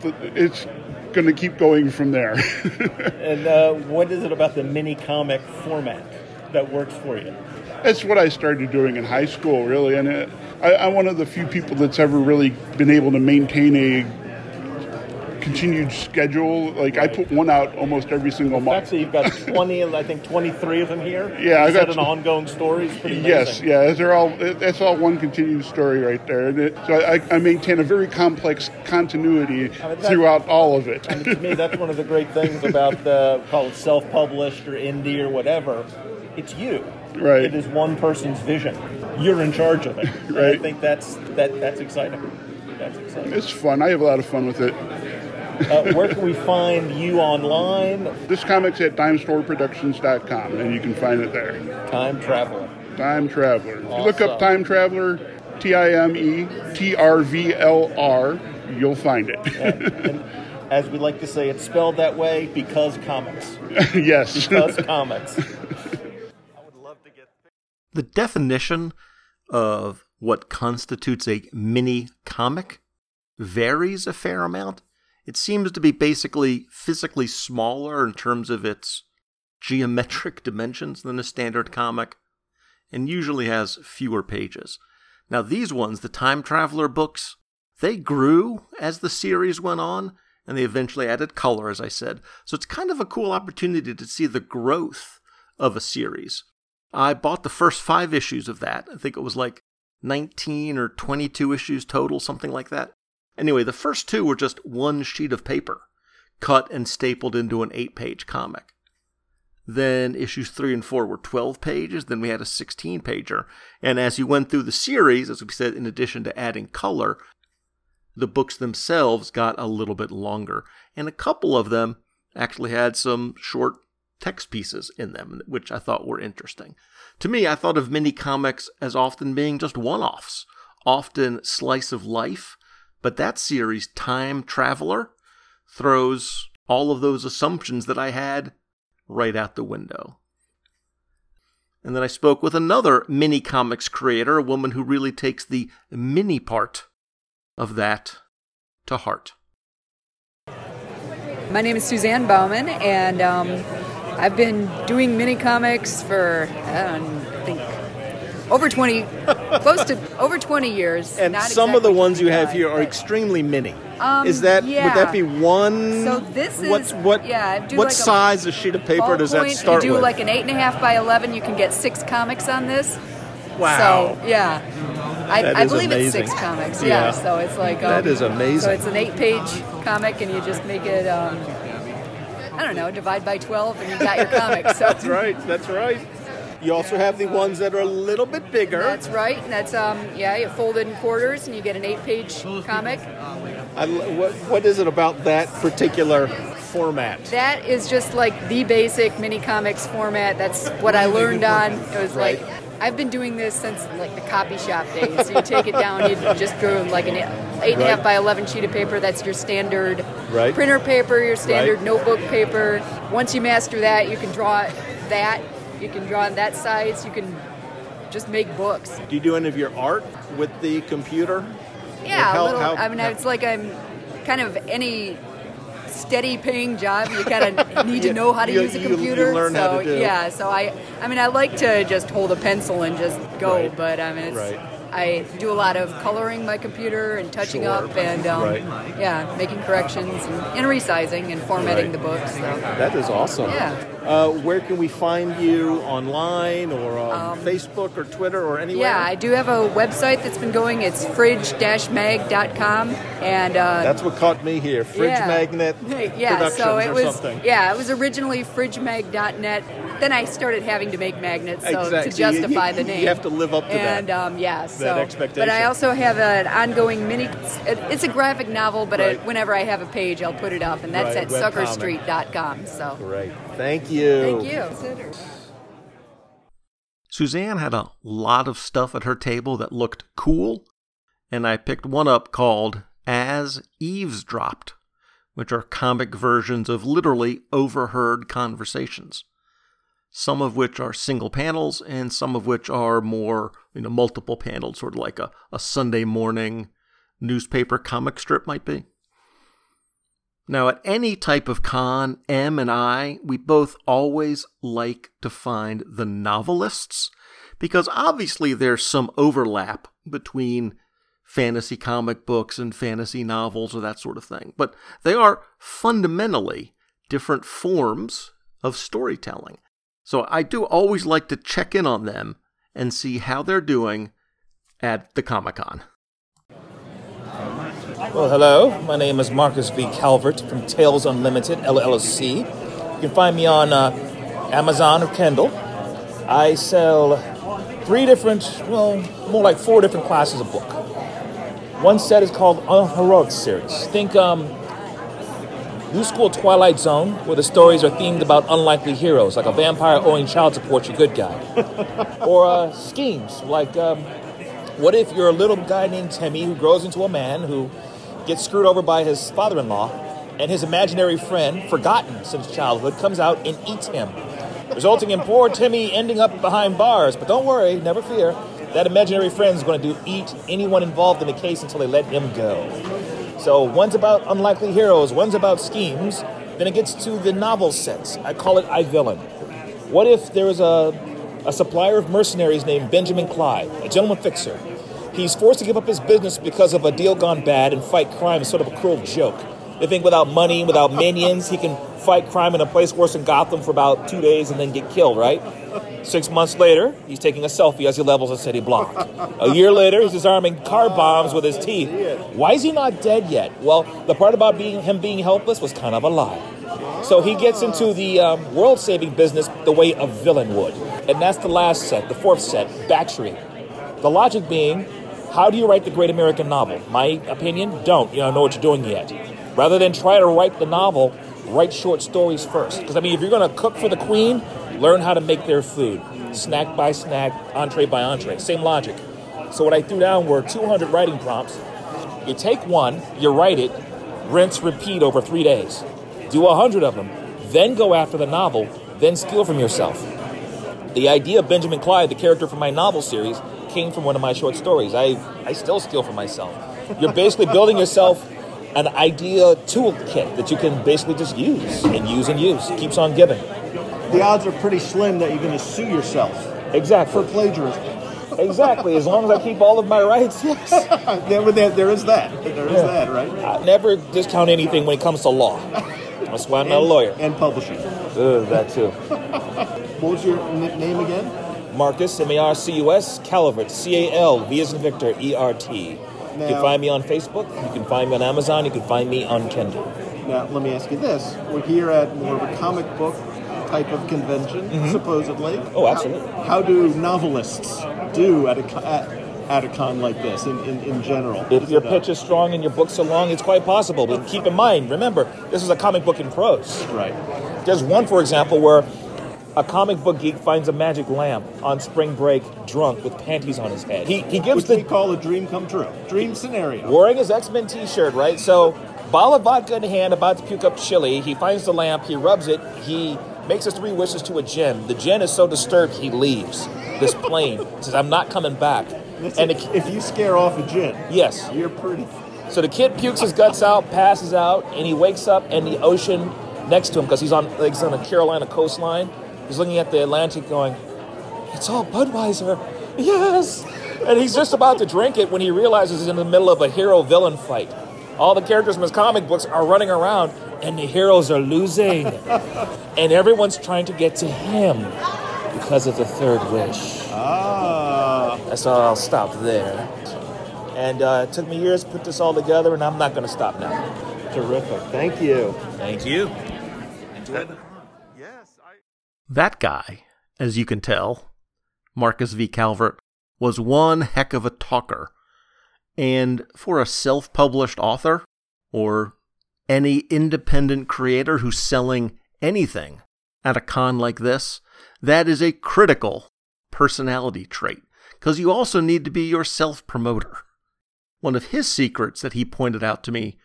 it's going to keep going from there. And uh, what is it about the mini comic format that works for you? That's what I started doing in high school, really. And it, I, I'm one of the few people that's ever really been able to maintain a continued schedule. Like I put one out almost every single month. Actually, you've got 20, I think 23 of them here. Yeah, I that got- an ongoing story? Yes, yeah, they're all. That's all one continued story right there. And it, so I, I maintain a very complex continuity that- throughout all of it. And to me, that's one of the great things about the call it self-published or indie or whatever. It's you. Right. It is one person's vision. You're in charge of it. right. I think that's that that's exciting. That's exciting. It's fun. I have a lot of fun with it. Uh, where can we find you online? This comic's at dimestoreproductions.com, and you can find it there. Time travel. Time Traveler. If you look up Time Traveler, T I M E T R V L R, you'll find it. And as we like to say, it's spelled that way because comics. yes. Because comics. The definition of what constitutes a mini comic varies a fair amount. It seems to be basically physically smaller in terms of its geometric dimensions than a standard comic, and usually has fewer pages. Now, these ones, the Time Traveler books, they grew as the series went on, and they eventually added color, as I said. So it's kind of a cool opportunity to see the growth of a series. I bought the first five issues of that. I think it was like 19 or 22 issues total, something like that. Anyway, the first two were just one sheet of paper, cut and stapled into an eight page comic. Then issues three and four were 12 pages. Then we had a 16 pager. And as you went through the series, as we said, in addition to adding color, the books themselves got a little bit longer. And a couple of them actually had some short text pieces in them, which I thought were interesting. To me, I thought of mini comics as often being just one offs, often slice of life. But that series, Time Traveler, throws all of those assumptions that I had right out the window. And then I spoke with another mini comics creator, a woman who really takes the mini part of that to heart. My name is Suzanne Bauman, and um, I've been doing mini comics for I don't think over twenty, close to over twenty years. And some of the ones you have 25, here are extremely mini. Um, is that would that be one? So this is what's what? yeah. What like a size of sheet of paper does that start You do with? like an eight and a half by eleven. You can get six comics on this. Wow. So yeah, I, I believe amazing. it's six comics. Yeah. Yeah. So it's like um, That is amazing. So it's an eight-page comic, and you just make it. Um, I don't know, divide by twelve, and you got your comic. So that's right. That's right. You also have the ones that are a little bit bigger. That's right. And that's um yeah, you fold it in quarters, and you get an eight-page comic. I what, what is it about that particular format? That is just like the basic mini comics format. That's what I learned on. It was like I've been doing this since like the copy shop days. So you take it down, you just do like an eight and a half Right. by eleven sheet of paper. That's your standard Right. printer paper, your standard Right. notebook paper. Once you master that, you can draw that. You can draw in that size. You can just make books. Do you do any of your art with the computer? Yeah, How- a little. how- I mean, how- it's like I'm kind of any steady paying job. You kind of need to know how to You- use a computer. so how to do. yeah, so I I mean I like to just hold a pencil and just go, Right. but I mean it's Right. I do a lot of coloring my computer and touching Sure. up and um, Right. yeah, making corrections and, and resizing and formatting the books. So. That is awesome. Yeah. Uh, where can we find you online or on Facebook or Twitter or anywhere? Um, Yeah, I do have a website that's been going. It's fridge-mag.com, and uh, That's what caught me here. Fridge yeah. Magnet yeah, so it or was something. yeah, it was originally fridgemag.net. Then I started having to make magnets, so Exactly. to justify You- the name. you have to live up to that. and, um, yeah, so expectation. But I also have an ongoing mini. It's a graphic novel, but Right. I, whenever I have a page, I'll put it up, and that's Right, at webcomic. suckerstreet.com. So Great. Thank you. thank you. Suzanne had a lot of stuff at her table that looked cool, and I picked one up called As Eavesdropped, which are comic versions of literally overheard conversations. Some of which are single panels, and some of which are more, you know, multiple panels, sort of like a, a Sunday morning newspaper comic strip might be. Now, at any type of con, M and I, we both always like to find the novelists because obviously there's some overlap between fantasy comic books and fantasy novels or that sort of thing. But they are fundamentally different forms of storytelling. So I do always like to check in on them and see how they're doing at the Comic Con. Well, hello. My name is Marcus V. Calvert from Tales Unlimited LLC. You can find me on uh, Amazon or Kindle. I sell three different, well, more like four different classes of book. One set is called Unheroic Series. Think um, New School Twilight Zone, where the stories are themed about unlikely heroes, like a vampire owing child support to a good guy. or uh, schemes, like um, what if you're a little guy named Timmy who grows into a man who gets screwed over by his father in law, and his imaginary friend, forgotten since childhood, comes out and eats him, resulting in poor Timmy ending up behind bars. But don't worry, never fear. That imaginary friend is going to do eat anyone involved in the case until they let him go. So one's about unlikely heroes, one's about schemes. Then it gets to the novel sense. I call it I Villain. What if there was a, a supplier of mercenaries named Benjamin Clyde, a gentleman fixer? He's forced to give up his business because of a deal gone bad and fight crime is sort of a cruel joke. They think without money, without minions, he can fight crime in a place worse than Gotham for about two days and then get killed, right? Six months later, he's taking a selfie as he levels a city block. A year later, he's disarming car bombs with his teeth. Why is he not dead yet? Well, the part about being him being helpless was kind of a lie. So he gets into the um, world saving business the way a villain would. And that's the last set, the fourth set, Battery. The logic being, how do you write the great American novel? My opinion, don't. You don't know what you're doing yet. Rather than try to write the novel, write short stories first. Because, I mean, if you're going to cook for the queen, learn how to make their food. Snack by snack, entree by entree. Same logic. So what I threw down were 200 writing prompts. You take one, you write it, rinse, repeat over three days. Do a hundred of them, then go after the novel, then steal from yourself. The idea of Benjamin Clyde, the character from my novel series, came from one of my short stories. I, I still steal from myself. You're basically building yourself an idea toolkit that you can basically just use and use and use. Keeps on giving. The odds are pretty slim that you're going to sue yourself Exactly. for plagiarism. Exactly. As long as I keep all of my rights, yes. there, there, there is that. There is that, right? I never discount anything when it comes to law. That's why I'm not a lawyer. And publishing. Ugh, that too. What was your n- name again? Marcus, M A R C U S, Calvert, C A L, V as in Victor, E R T. You can find me on Facebook, you can find me on Amazon, you can find me on Kindle. Now, let me ask you this. We're here at more of a comic book type of convention, mm-hmm. supposedly. Oh, absolutely. How, how do novelists do at a, at, at a con like this in, in, in general? If your uh, pitch is strong and your book's so long, it's quite possible. But keep in mind, remember, this is a comic book in prose. Right. There's one, for example, where a comic book geek finds a magic lamp on spring break, drunk with panties on his head. He, he gives Which the we call a dream come true. Dream scenario. wearing his X Men t shirt, right? So, bottle of vodka in hand, about to puke up chili. He finds the lamp, he rubs it, he makes his three wishes to a djinn. The djinn is so disturbed, he leaves this plane. Says, I'm not coming back. And it. if you scare off a djinn, yes. you're pretty. So the kid pukes his guts out, passes out, and he wakes up in the ocean next to him because he's on like, he's on the Carolina coastline. He's looking at the Atlantic, going, "It's all Budweiser." Yes, and he's just about to drink it when he realizes he's in the middle of a hero-villain fight. All the characters from his comic books are running around, and the heroes are losing, and everyone's trying to get to him because of the third wish. Ah. So I'll stop there. And uh, it took me years to put this all together, and I'm not going to stop now. Terrific. Thank you. Thank you. That guy, as you can tell, Marcus V. Calvert, was one heck of a talker. And for a self published author, or any independent creator who's selling anything at a con like this, that is a critical personality trait, because you also need to be your self promoter. One of his secrets that he pointed out to me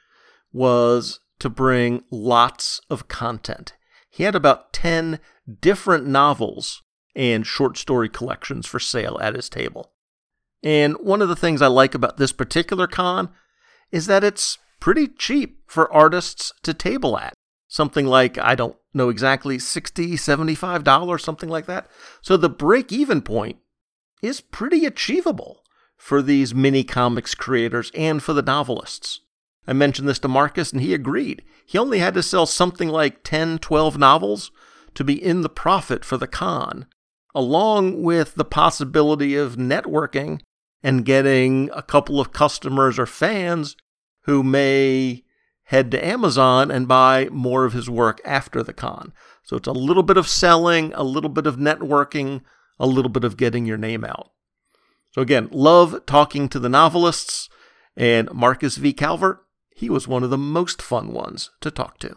was to bring lots of content. He had about 10 different novels and short story collections for sale at his table. And one of the things I like about this particular con is that it's pretty cheap for artists to table at. Something like, I don't know exactly, $60, $75, something like that. So the break even point is pretty achievable for these mini comics creators and for the novelists. I mentioned this to Marcus and he agreed. He only had to sell something like 10, 12 novels to be in the profit for the con, along with the possibility of networking and getting a couple of customers or fans who may head to Amazon and buy more of his work after the con. So it's a little bit of selling, a little bit of networking, a little bit of getting your name out. So again, love talking to the novelists, and Marcus V. Calvert, he was one of the most fun ones to talk to.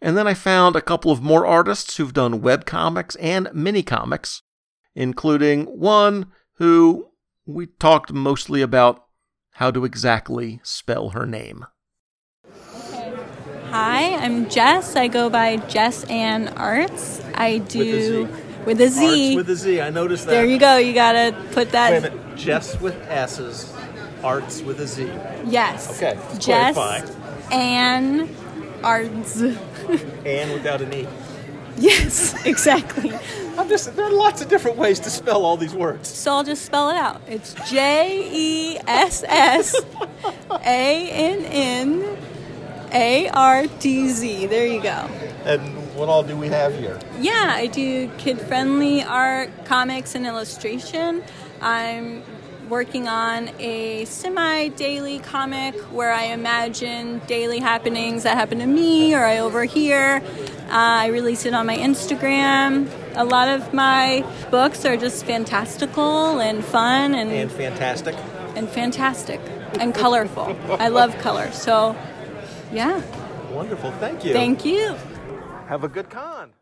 And then I found a couple of more artists who've done web comics and mini comics, including one who we talked mostly about how to exactly spell her name. Hi, I'm Jess. I go by Jess Ann Arts. I do with a Z. With Arts with a Z. I noticed that. There you go. You gotta put that. Wait a minute. Jess with S's. Arts with a Z. Yes. Okay. Jess clarifying. Ann Arts. And without an E. yes, exactly. I'm just, there are lots of different ways to spell all these words. So I'll just spell it out. It's J E S S A N N A R T Z. There you go. And what all do we have here? Yeah, I do kid friendly art, comics, and illustration. I'm working on a semi daily comic where I imagine daily happenings that happen to me or I overhear. Uh, I release it on my Instagram. A lot of my books are just fantastical and fun and, And fantastic. and fantastic and colorful. I love color. So, yeah. Wonderful. Thank you. Thank you. Have a good con.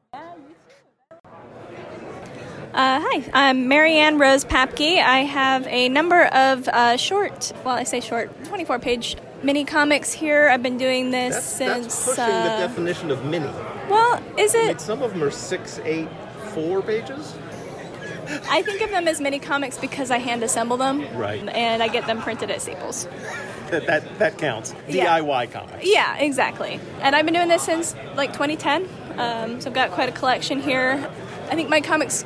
Uh, hi, I'm Marianne Rose Papke. I have a number of uh, short, well, I say short, 24 page mini comics here. I've been doing this That's, since. that's pushing uh, the definition of mini. well, is I mean, it? some of them are six, eight, four pages. I think of them as mini comics because I hand assemble them. Right. And I get them printed at Staples. That, that, that counts. Yeah. DIY comics. Yeah, exactly. And I've been doing this since like 2010. Um, so I've got quite a collection here. I think my comics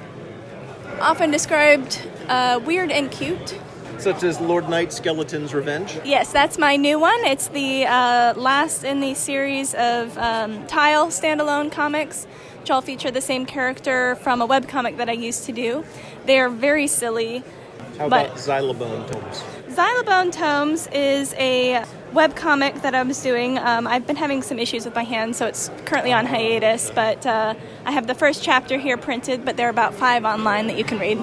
often described uh, weird and cute. Such as Lord Knight Skeleton's Revenge. Yes, that's my new one. It's the uh, last in the series of um, Tile standalone comics, which all feature the same character from a webcomic that I used to do. They are very silly. How But- about Xylobone Tomes? Xylobone Tomes is a webcomic that I was doing. Um, I've been having some issues with my hand, so it's currently on hiatus, but uh, I have the first chapter here printed, but there are about five online that you can read.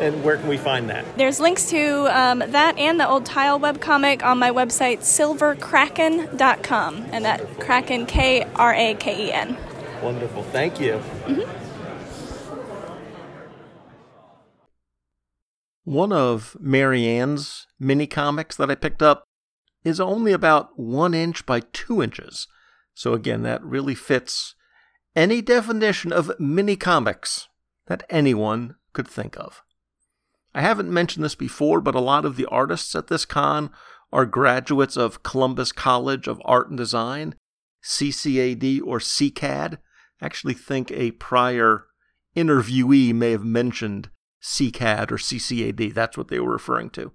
And where can we find that? There's links to um, that and the old tile webcomic on my website, silverkraken.com. And that Kraken, K R A K E N. Wonderful. Thank you. One of Marianne's mini comics that I picked up is only about one inch by two inches. So, again, that really fits any definition of mini comics that anyone could think of. I haven't mentioned this before, but a lot of the artists at this con are graduates of Columbus College of Art and Design, CCAD or CCAD. I actually think a prior interviewee may have mentioned CCAD or CCAD. That's what they were referring to.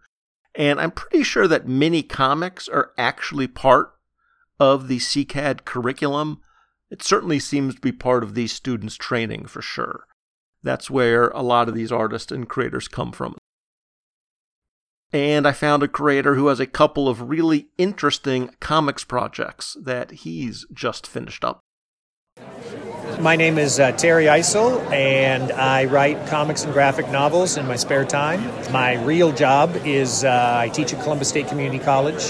And I'm pretty sure that mini comics are actually part of the CCAD curriculum. It certainly seems to be part of these students' training for sure. That's where a lot of these artists and creators come from. And I found a creator who has a couple of really interesting comics projects that he's just finished up. My name is uh, Terry Eisel, and I write comics and graphic novels in my spare time. My real job is uh, I teach at Columbus State Community College.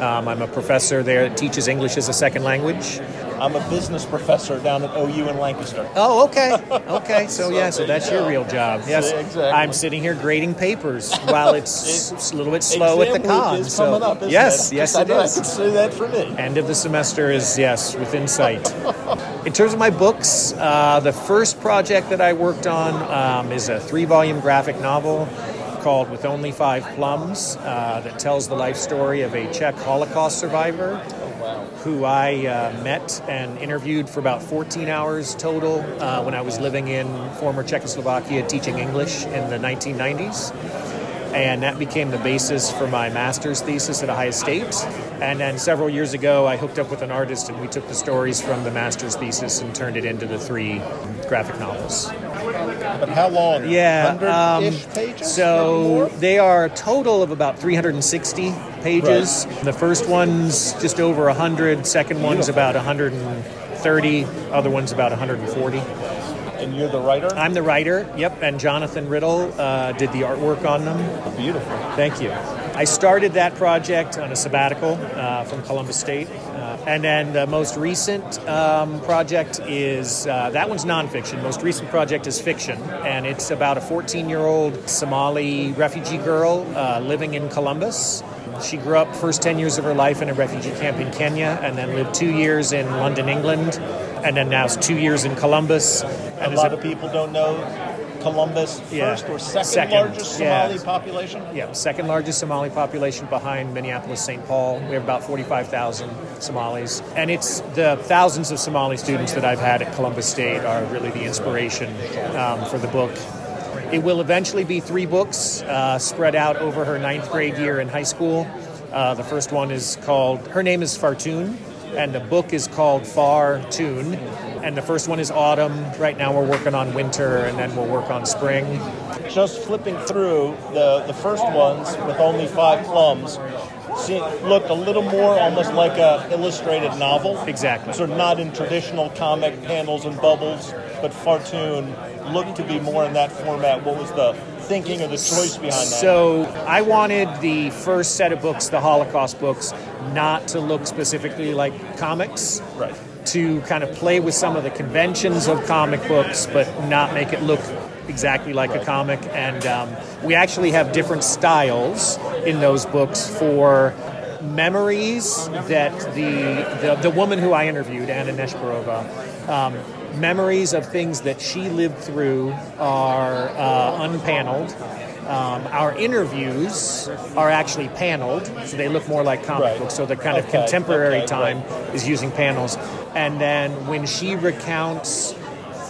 Um, I'm a professor there that teaches English as a second language. I'm a business professor down at OU in Lancaster. Oh, okay. Okay. So, yeah, so that's your real job. Yes. Exactly. I'm sitting here grading papers while it's It- a little bit slow at the con. is so, up, yes, it? yes, I it I is. see that for me. End of the semester is, yes, within sight. In terms of my books, uh, the first project that I worked on um, is a three volume graphic novel called With Only Five Plums uh, that tells the life story of a Czech Holocaust survivor who I uh, met and interviewed for about 14 hours total uh, when I was living in former Czechoslovakia teaching English in the 1990s and that became the basis for my master's thesis at Ohio State. And then several years ago, I hooked up with an artist, and we took the stories from the master's thesis and turned it into the three graphic novels. But how long? Yeah, um, pages? So they are a total of about 360 pages. The first one's just over 100. Second one's Beautiful. about 130. Other one's about 140. And you're the writer? I'm the writer. Yep, and Jonathan Riddle uh, did the artwork on them. Beautiful. Thank you. I started that project on a sabbatical uh, from Columbus State. And then the most recent um, project is uh, that one's nonfiction. Most recent project is fiction, and it's about a 14 year old Somali refugee girl uh, living in Columbus. She grew up first 10 years of her life in a refugee camp in Kenya, and then lived two years in London, England, and then now is two years in Columbus. And is lot a- of people don't know Columbus Yeah. first or second, Second, largest yeah. Somali population. Yeah, second largest Somali population behind Minneapolis, St. Paul. We have about 45,000 Somalis. And it's the thousands of Somali students that I've had at Columbus State are really the inspiration um, for the book. It will eventually be three books uh, spread out over her ninth grade year in high school. Uh, the first one is called, her name is Fartoon, and the book is called Far Tune. And the first one is Autumn. Right now we're working on Winter, and then we'll work on Spring. Just flipping through the the first ones with only five plums. See, looked a little more almost like a illustrated novel. Exactly. Of not in traditional comic panels and bubbles, but Fartoon looked to be more in that format. What was the thinking or the choice behind that? So I wanted the first set of books, the Holocaust books, not to look specifically like comics. Right. To kind of play with some of the conventions of comic books, but not make it look exactly like a comic. And um, we actually have different styles in those books for memories that the, the, the woman who I interviewed, Anna Neshbarova, um, memories of things that she lived through are uh, unpaneled. Um, our interviews are actually paneled, so they look more like comic Right. books. So the kind of contemporary okay, time right. is using panels. And then when she recounts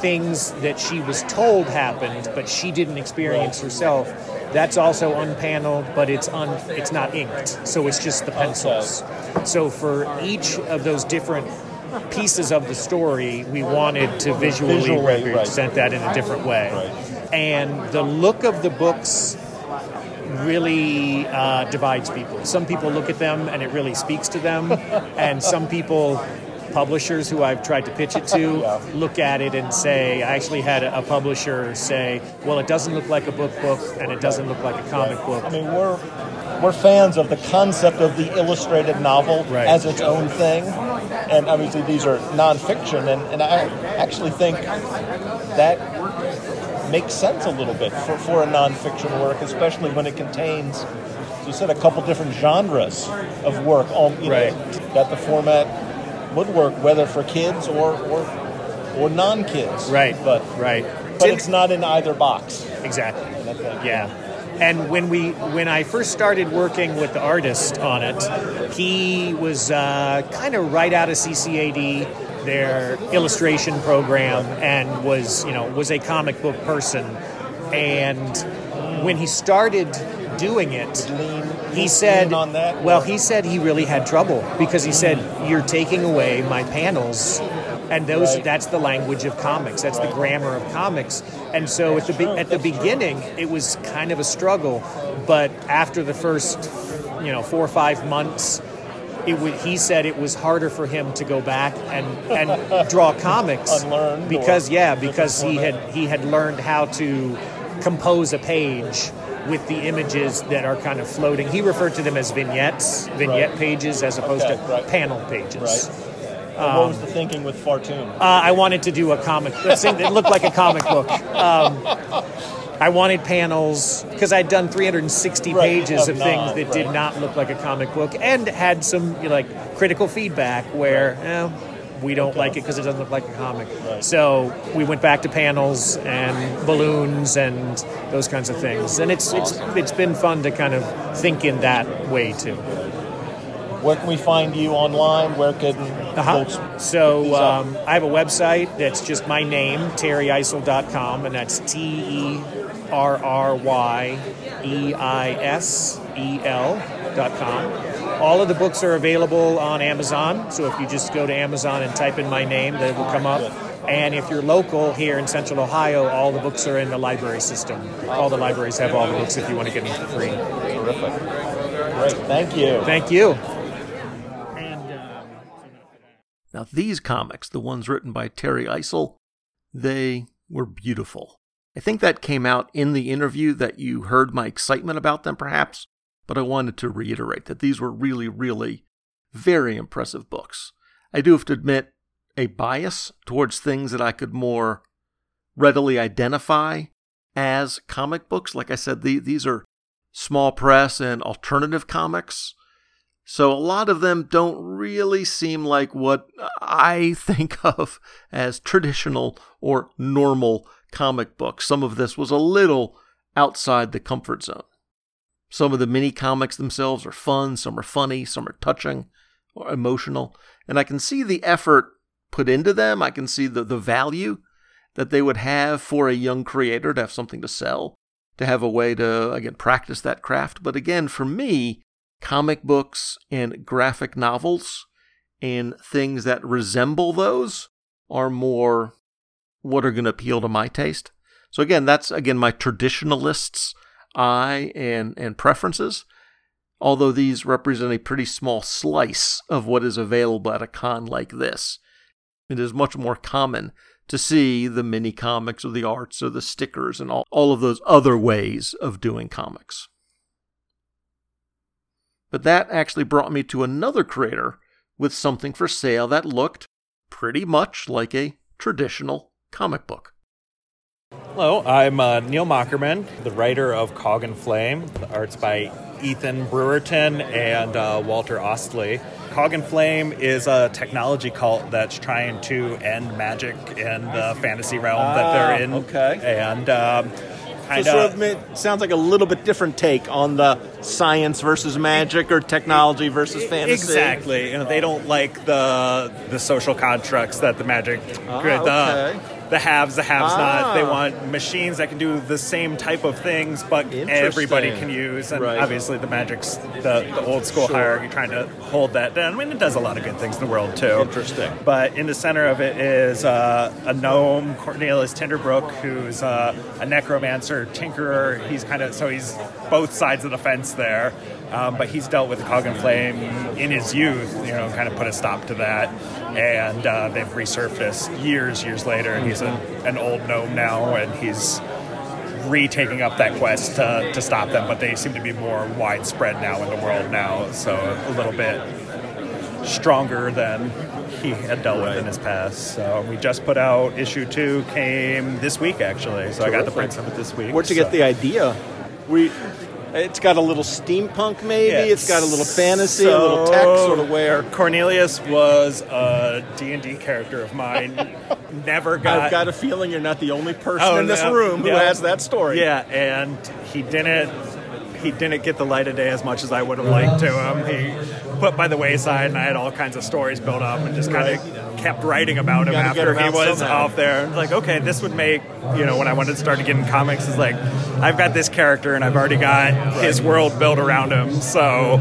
things that she was told happened, but she didn't experience herself, that's also unpaneled, but it's un, it's not inked. So it's just the pencils. So for each of those different pieces of the story, we wanted to visually, Visually, right. represent that in a different way. And the look of the books really uh, divides people. Some people look at them and it really speaks to them, and some people, publishers who I've tried to pitch it to, look at it and say, I actually had a, publisher say, well, it doesn't look like a book book and it doesn't look like a comic book. I mean, we're we're fans of the concept of the illustrated novel Right. as its own thing, and obviously these are nonfiction, and, and I actually think that makes sense a little bit for, for a nonfiction work, especially when it contains, as you said, a couple different genres of work. On you Right. know, that the format would work, whether for kids or or, or non-kids. Right. but right. but it's not in either box. Exactly. Yeah. And when we when I first started working with the artist on it, he was uh, kind of right out of CCAD, their illustration program, and was you know was a comic book person. And when he started doing it, he said, "Well, he said he really had trouble because he said you're taking away my panels." And those that's the language of comics. That's the grammar of comics. And so at the be- at the beginning, it was kind of a struggle, but after the first, you know, four or five months, it would, he said it was harder for him to go back and, and draw comics Unlearn because yeah because he had he had learned how to compose a page with the images that are kind of floating. He referred to them as vignettes, vignette Right. pages, as opposed Okay, to right. panel pages. Right. And what was the thinking with Fartoon? Uh, I wanted to do a comic. It looked like a comic book. Um, I wanted panels because I'd done 360 Right, pages of things not, that did not look like a comic book, and had some you know, like critical feedback where eh, we don't like it because it doesn't look like a comic. So we went back to panels and balloons and those kinds of things, and it's it's it's been fun to kind of think in that way too. Where can we find you online? Where can Uh-huh. folks So um, I have a website that's just my name, terryeisel.com, and that's T E R R Y E I S E com. All of the books are available on Amazon, so if you just go to Amazon and type in my name, they will come up. And if you're local here in Central Ohio, all the books are in the library system. All the libraries have all the books if you want to get them for free. Terrific. Great. Thank you. Thank you. Uh, now, these comics, the ones written by Terry Eisel, they were beautiful. I think that came out in the interview that you heard my excitement about them, perhaps, but I wanted to reiterate that these were really, really very impressive books. I do have to admit a bias towards things that I could more readily identify as comic books. Like I said, the, these are small press and alternative comics. So a lot of them don't really seem like what I think of as traditional or normal comic books. Some of this was a little outside the comfort zone. Some of the mini comics themselves are fun, some are funny, some are touching or emotional, and I can see the effort put into them. I can see the, the value that they would have for a young creator to have something to sell, to have a way to, again, practice that craft. But again, for me, comic books and graphic novels and things that resemble those are more what are going to appeal to my taste. So again, that's again my traditionalists' eye and and preferences. Although these represent a pretty small slice of what is available at a con like this, it is much more common to see the mini comics or the arts or the stickers and all, all of those other ways of doing comics. But that actually brought me to another creator with something for sale that looked pretty much like a traditional comic book. Hello, I'm uh, Neil Mockerman, the writer of Cog and Flame. The art's by Ethan Brewerton and uh, Walter Ostley. Cog and Flame is a technology cult that's trying to end magic in the fantasy realm that they're in. okay. And um, So kind sort of ma- sounds like a little bit different take on the science versus magic or technology versus fantasy. Exactly. You know, they don't like the the social constructs that the magic Ah, the, okay. The haves, the haves not. They Ah. want machines that can do the same type of things, but everybody can use. And Right. obviously, the magic's the, the old school Sure. hierarchy trying to hold that down. I mean, it does a lot of good things in the world too. Interesting. But in the center of it is uh, a gnome, Cornelius Tinderbrook, who's uh, a necromancer, tinkerer. He's kind of so he's both sides of the fence there. Um, but he's dealt with the Cog and Flame in his youth, you know, kind of put a stop to that. And uh, they've resurfaced years, years later, and he's a, an old gnome now, and he's retaking up that quest to, to stop them. But they seem to be more widespread now in the world now, so a little bit stronger than he had dealt with in his past. So we just put out issue two, came this week actually. So I got the Terrific. prints of it this week. Where'd you so- get the idea? We It's got a little steampunk, maybe. Yeah. It's got a little fantasy, a little tech, sort of where. Cornelius was a D&D character of mine. Never got... I've got a feeling you're not the only person Oh, in this no, room who has that story. Yeah, and he didn't he didn't get the light of day as much as I would have liked to him. He put by the wayside, and I had all kinds of stories built up, and just kind of kept writing about him after him he was somehow. off there. Like, okay, this would make you know when I wanted to start getting comics is like I've got this character, and I've already got his world built around him, so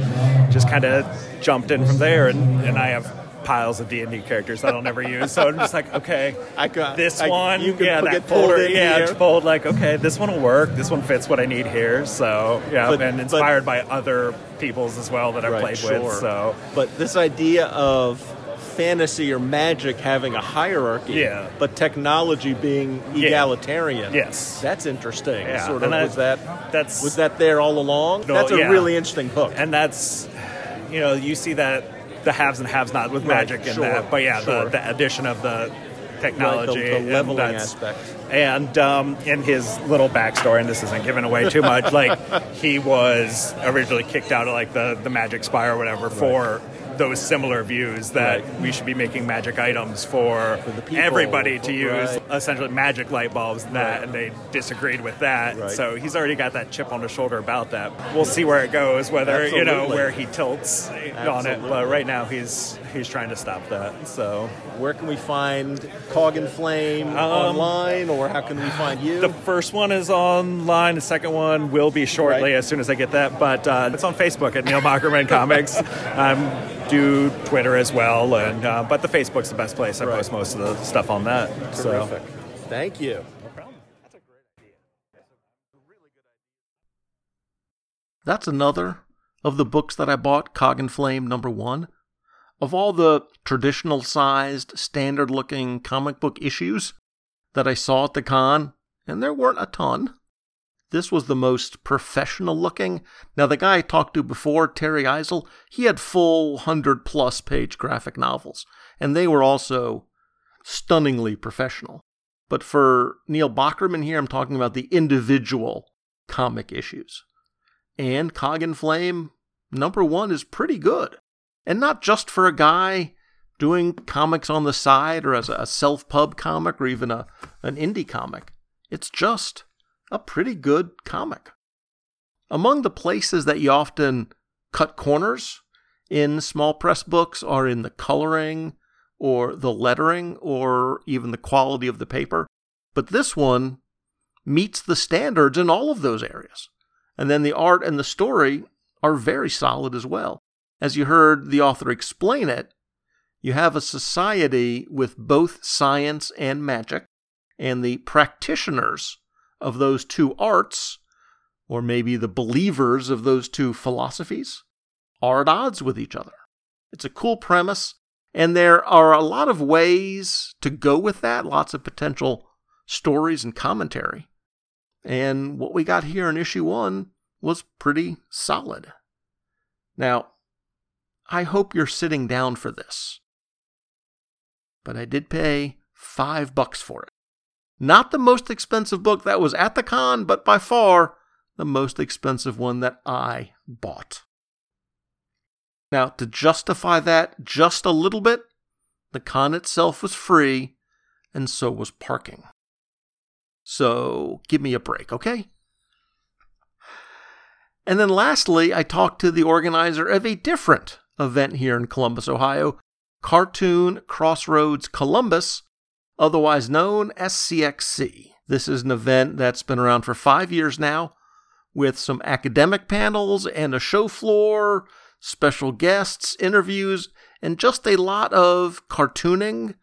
just kind of jumped in from there, and, and I have. Piles of D and D characters that I'll never use, so I'm just like, okay, I got this I- one, yeah, that folder, yeah, here. pulled like, okay, this one will work. This one fits what I need here. So yeah, but, I've been inspired by other people's as well that I've Right, played sure. with. So But this idea of fantasy or magic having a hierarchy, Yeah. but technology being Yeah. egalitarian. Yes. that's interesting. Yeah, Sort of was that- that that's was that there all along? No, that's a yeah. really interesting book. and that's you know you see that the haves and haves not with Right, magic and sure, that, but yeah, sure. the, the addition of the technology, Right, the- the and leveling that's- aspect. and um, in his little backstory, and this isn't giving away too much, like he was originally kicked out of like the the magic spire or whatever for those similar views that we should be making magic items for, people, everybody for- to use right. essentially magic light bulbs and that and they disagreed with that. Right. so he's already got that chip on his shoulder about that. We'll see where it goes whether you know where he tilts on it but right now he's he's trying to stop that so Where can we find Cog and Flame online, or how can we find you? Um, the first one is online. The second one will be shortly Right. as soon as I get that. But uh, it's on Facebook at Neil Bockerman Comics. I um, do Twitter as well, and uh, but the Facebook's the best place. I post most of the stuff on that. So. Thank you. No problem. That's a great idea. That's another of the books that I bought, Cog and Flame number one. Of all the traditional sized, standard looking comic book issues that I saw at the con, and there weren't a ton, this was the most professional looking. Now, the guy I talked to before, Terry Eisel, he had full 100 plus page graphic novels, and they were also stunningly professional. But for Neil Bockerman here, I'm talking about the individual comic issues. And Cog and Flame number one is pretty good. And not just for a guy doing comics on the side or as a self pub comic or even a, an indie comic. It's just a pretty good comic. Among the places that you often cut corners in small press books are in the coloring or the lettering or even the quality of the paper. But this one meets the standards in all of those areas. And then the art and the story are very solid as well. As you heard the author explain it, you have a society with both science and magic, and the practitioners of those two arts, or maybe the believers of those two philosophies, are at odds with each other. It's a cool premise, and there are a lot of ways to go with that, lots of potential stories and commentary. And what we got here in issue one was pretty solid. Now, I hope you're sitting down for this. But I did pay five bucks for it. Not the most expensive book that was at the con, but by far the most expensive one that I bought. Now, to justify that just a little bit, the con itself was free, and so was parking. So give me a break, okay? And then lastly, I talked to the organizer of a different event here in Columbus, Ohio Cartoon Crossroads Columbus, otherwise known as CXC. This is an event that's been around for five years now with some academic panels and a show floor, special guests, interviews, and just a lot of cartooning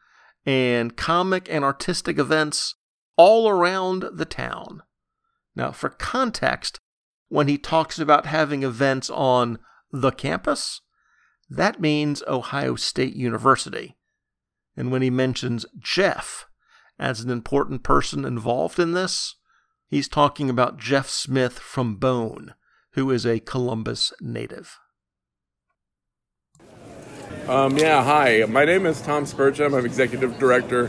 and comic and artistic events all around the town. Now, for context, when he talks about having events on the campus, that means Ohio State University. And when he mentions Jeff as an important person involved in this, he's talking about Jeff Smith from Bone, who is a Columbus native. Um, yeah, hi. My name is Tom Spurgeon. I'm executive director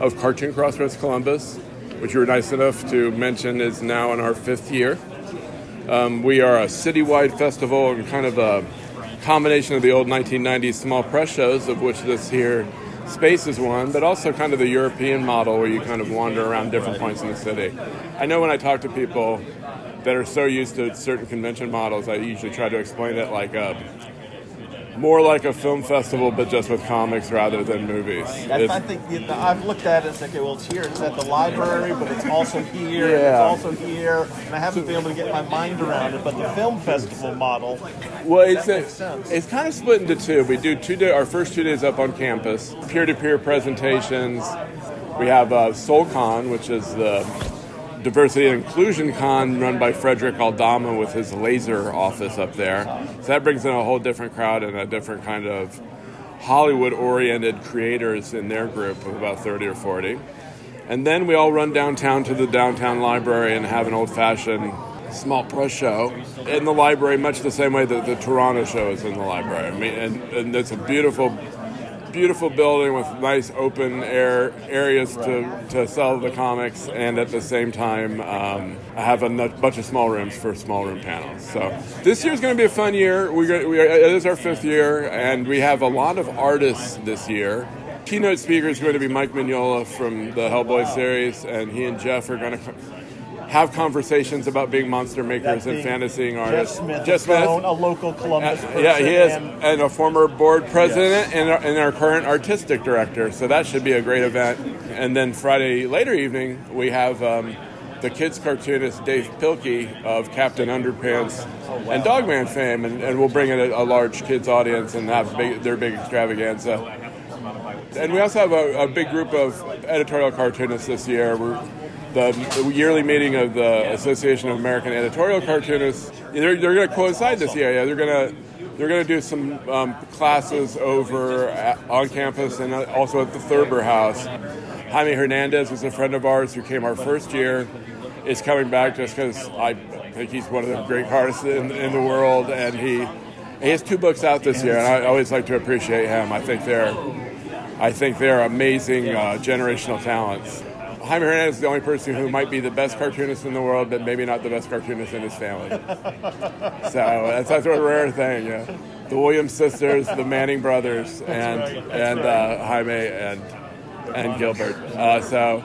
of Cartoon Crossroads Columbus, which you were nice enough to mention is now in our fifth year. Um, we are a citywide festival and kind of a combination of the old 1990s small press shows, of which this here space is one, but also kind of the European model where you kind of wander around different points in the city. I know when I talk to people that are so used to certain convention models, I usually try to explain it like a more like a film festival, but just with comics rather than movies. That's, I think you- I've looked at it and said, okay, well, it's here. It's at the library, but it's also here. Yeah. It's also here. And I haven't been able to get my mind around it. But the film festival model, Well, it's a, makes sense. it's kind of split into two. We do two day, our first two days up on campus, peer-to-peer presentations. We have uh, Sol-Con, which is the diversity and inclusion con run by Frederick Aldama with his laser office up there. So that brings in a whole different crowd and a different kind of Hollywood-oriented creators in their group of about 30 or 40. And then we all run downtown to the downtown library and have an old-fashioned small press show in the library, much the same way that the Toronto show is in the library. I mean, and, and it's a beautiful, beautiful building with nice open air areas to, to sell the comics, and at the same time, um, I have a bunch of small rooms for small room panels. So this year is going to be a fun year. We're we are, it is our fifth year, and we have a lot of artists this year. Keynote speaker is going to be Mike Mignola from the Hellboy series, and he and Jeff are going to have conversations about being monster makers and fantasying Jeff artists. Smith, Jeff Smith, known, a local Columbus uh, person. yeah, he is, and- and a former board president and, our, and our current artistic director. So that should be a great event. And then Friday later evening, we have um, the kids cartoonist Dav Pilkey of Captain Underpants and Dog Man fame, and, and we'll bring in a, a large kids audience and have big, their big extravaganza. And we also have a, a big group of editorial cartoonists this year. We're, the, yearly meeting of the Association of American Editorial Cartoonists. They're, they're going to coincide this year. Yeah, they're going to they're going to do some um, classes over at, on campus and also at the Thurber House. Jaime Hernandez is a friend of ours who came our first year. Is coming back just because I think he's one of the great artists in, in the world, and he he has two books out this year, and I always like to appreciate him. I think they're I think they're amazing uh, generational talents. Jaime Hernandez is the only person who might be the best cartoonist in the world, but maybe not the best cartoonist in his family. So that's, that's a rare thing. Yeah. The Williams sisters, the Manning brothers, and right, and uh, Jaime and and Gilbert. Uh, so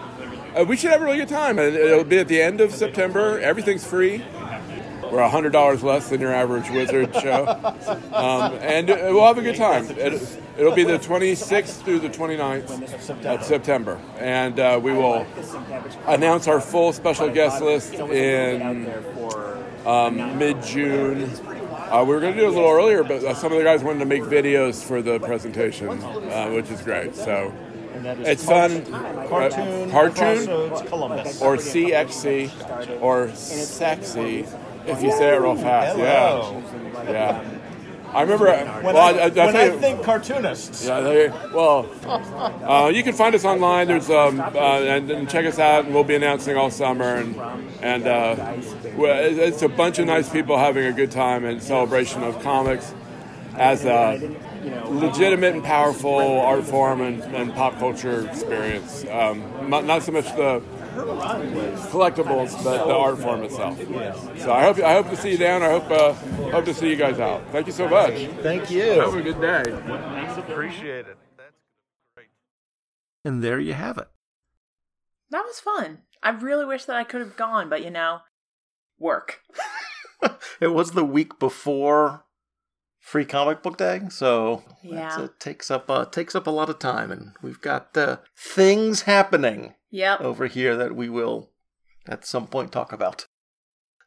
uh, we should have a really good time, and it'll be at the end of September. Everything's free. We're hundred dollars less than your average wizard show, um, and uh, we'll have a good time. It, it'll be the 26th through the 29th of September, and uh, we will announce our full special guest list in um, mid-June. Uh, we were going to do it a little earlier, but uh, some of the guys wanted to make videos for the presentation, uh, which is great. So And that is it's fun. Cartoon, cartoon, Columbus. or CXC, or sexy, if you say it real fast. Yeah, yeah. I remember. When, well, I, I, I, when I you- think cartoonists, yeah, they, well, uh, you can find us online. There's um, uh, and, and check us out, and we'll be announcing all summer, and and uh, well, it's a bunch of nice people having a good time in celebration of comics as a legitimate and powerful art form and, and pop culture experience. Um, not, not so much the collectibles, but the art form itself. So I hope I hope to see you down. I hope uh, hope to see you guys out. Thank you so much. Thank you. Have a good day. appreciate it. And there you have it. That was fun. I really wish that I could have gone, but you know, work. It was the week before Free Comic Book Day, so Yeah. it takes up uh, takes up a lot of time, and we've got uh, things happening Yep. over here that we will at some point talk about.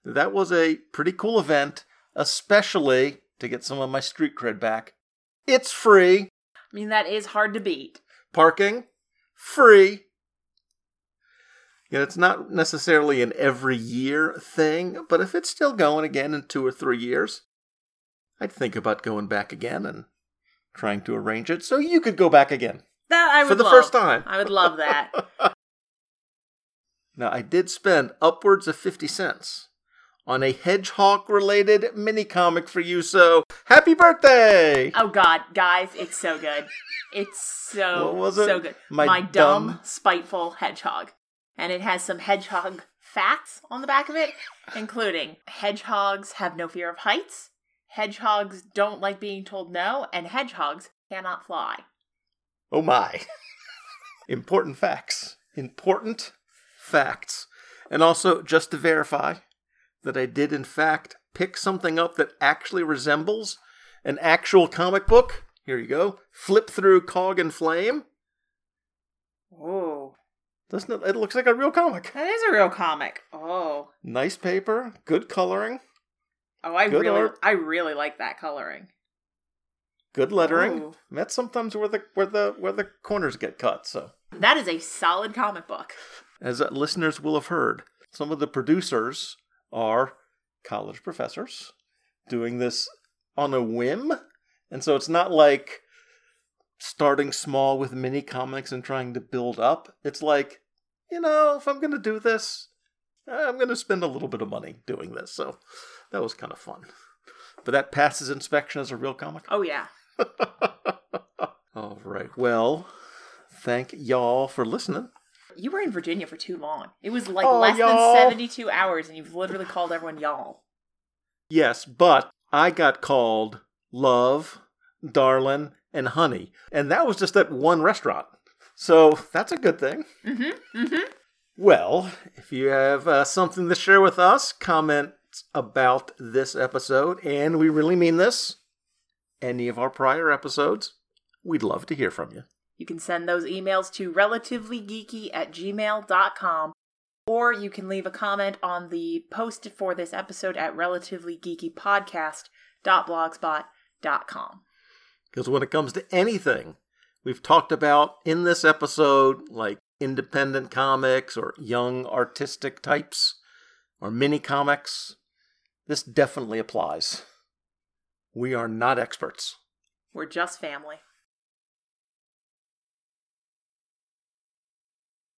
That was a pretty cool event, especially to get some of my street cred back. It's free. I mean, that is hard to beat. Parking, free. You know, it's not necessarily an every year thing, but if it's still going again in two or three years, I'd think about going back again and trying to arrange it so you could go back again. That I would For the love. first time. I would love that. Now, I did spend upwards of 50 cents on a hedgehog related mini comic for you, so happy birthday! oh God, guys, it's so good. It's so was it? so good. My My, dumb, dumb- spiteful hedgehog, and it has some hedgehog facts on the back of it, including hedgehogs have no fear of heights, hedgehogs don't like being told no, and hedgehogs cannot fly. Oh my. Important facts. Important facts. And also, just to verify that I did, in fact, pick something up that actually resembles an actual comic book. Here you go. Flip through Cog and Flame. Oh. Doesn't it? It looks like a real comic. That is a real comic. Oh. Nice paper, good coloring, Oh, I really art. I really like that coloring. good lettering. Ooh. That's sometimes where the where the where the corners get cut. So, That is a solid comic book. As listeners will have heard, some of the producers are college professors doing this on a whim, and so it's not like starting small with mini comics and trying to build up. It's like, you know, if I'm going to do this, I'm going to spend a little bit of money doing this. So that was kind of fun. But that passes inspection as a real comic. Oh yeah. All right. Well, thank y'all for listening. You were in Virginia for too long. It was like Oh, less y'all. than 72 hours and you've literally called everyone y'all. Yes, but I got called love, darling, and honey. And that was just at one restaurant. So that's a good thing. Mm-hmm. Mm-hmm. Well, if you have uh, something to share with us, comment about this episode, and we really mean this, any of our prior episodes, we'd love to hear from you. You can send those emails to relativelygeeky at gmail.com or you can leave a comment on the post for this episode at relativelygeekypodcast.blogspot.com. Because when it comes to anything we've talked about in this episode, like independent comics or young artistic types or mini comics, this definitely applies. We are not experts. We're just family.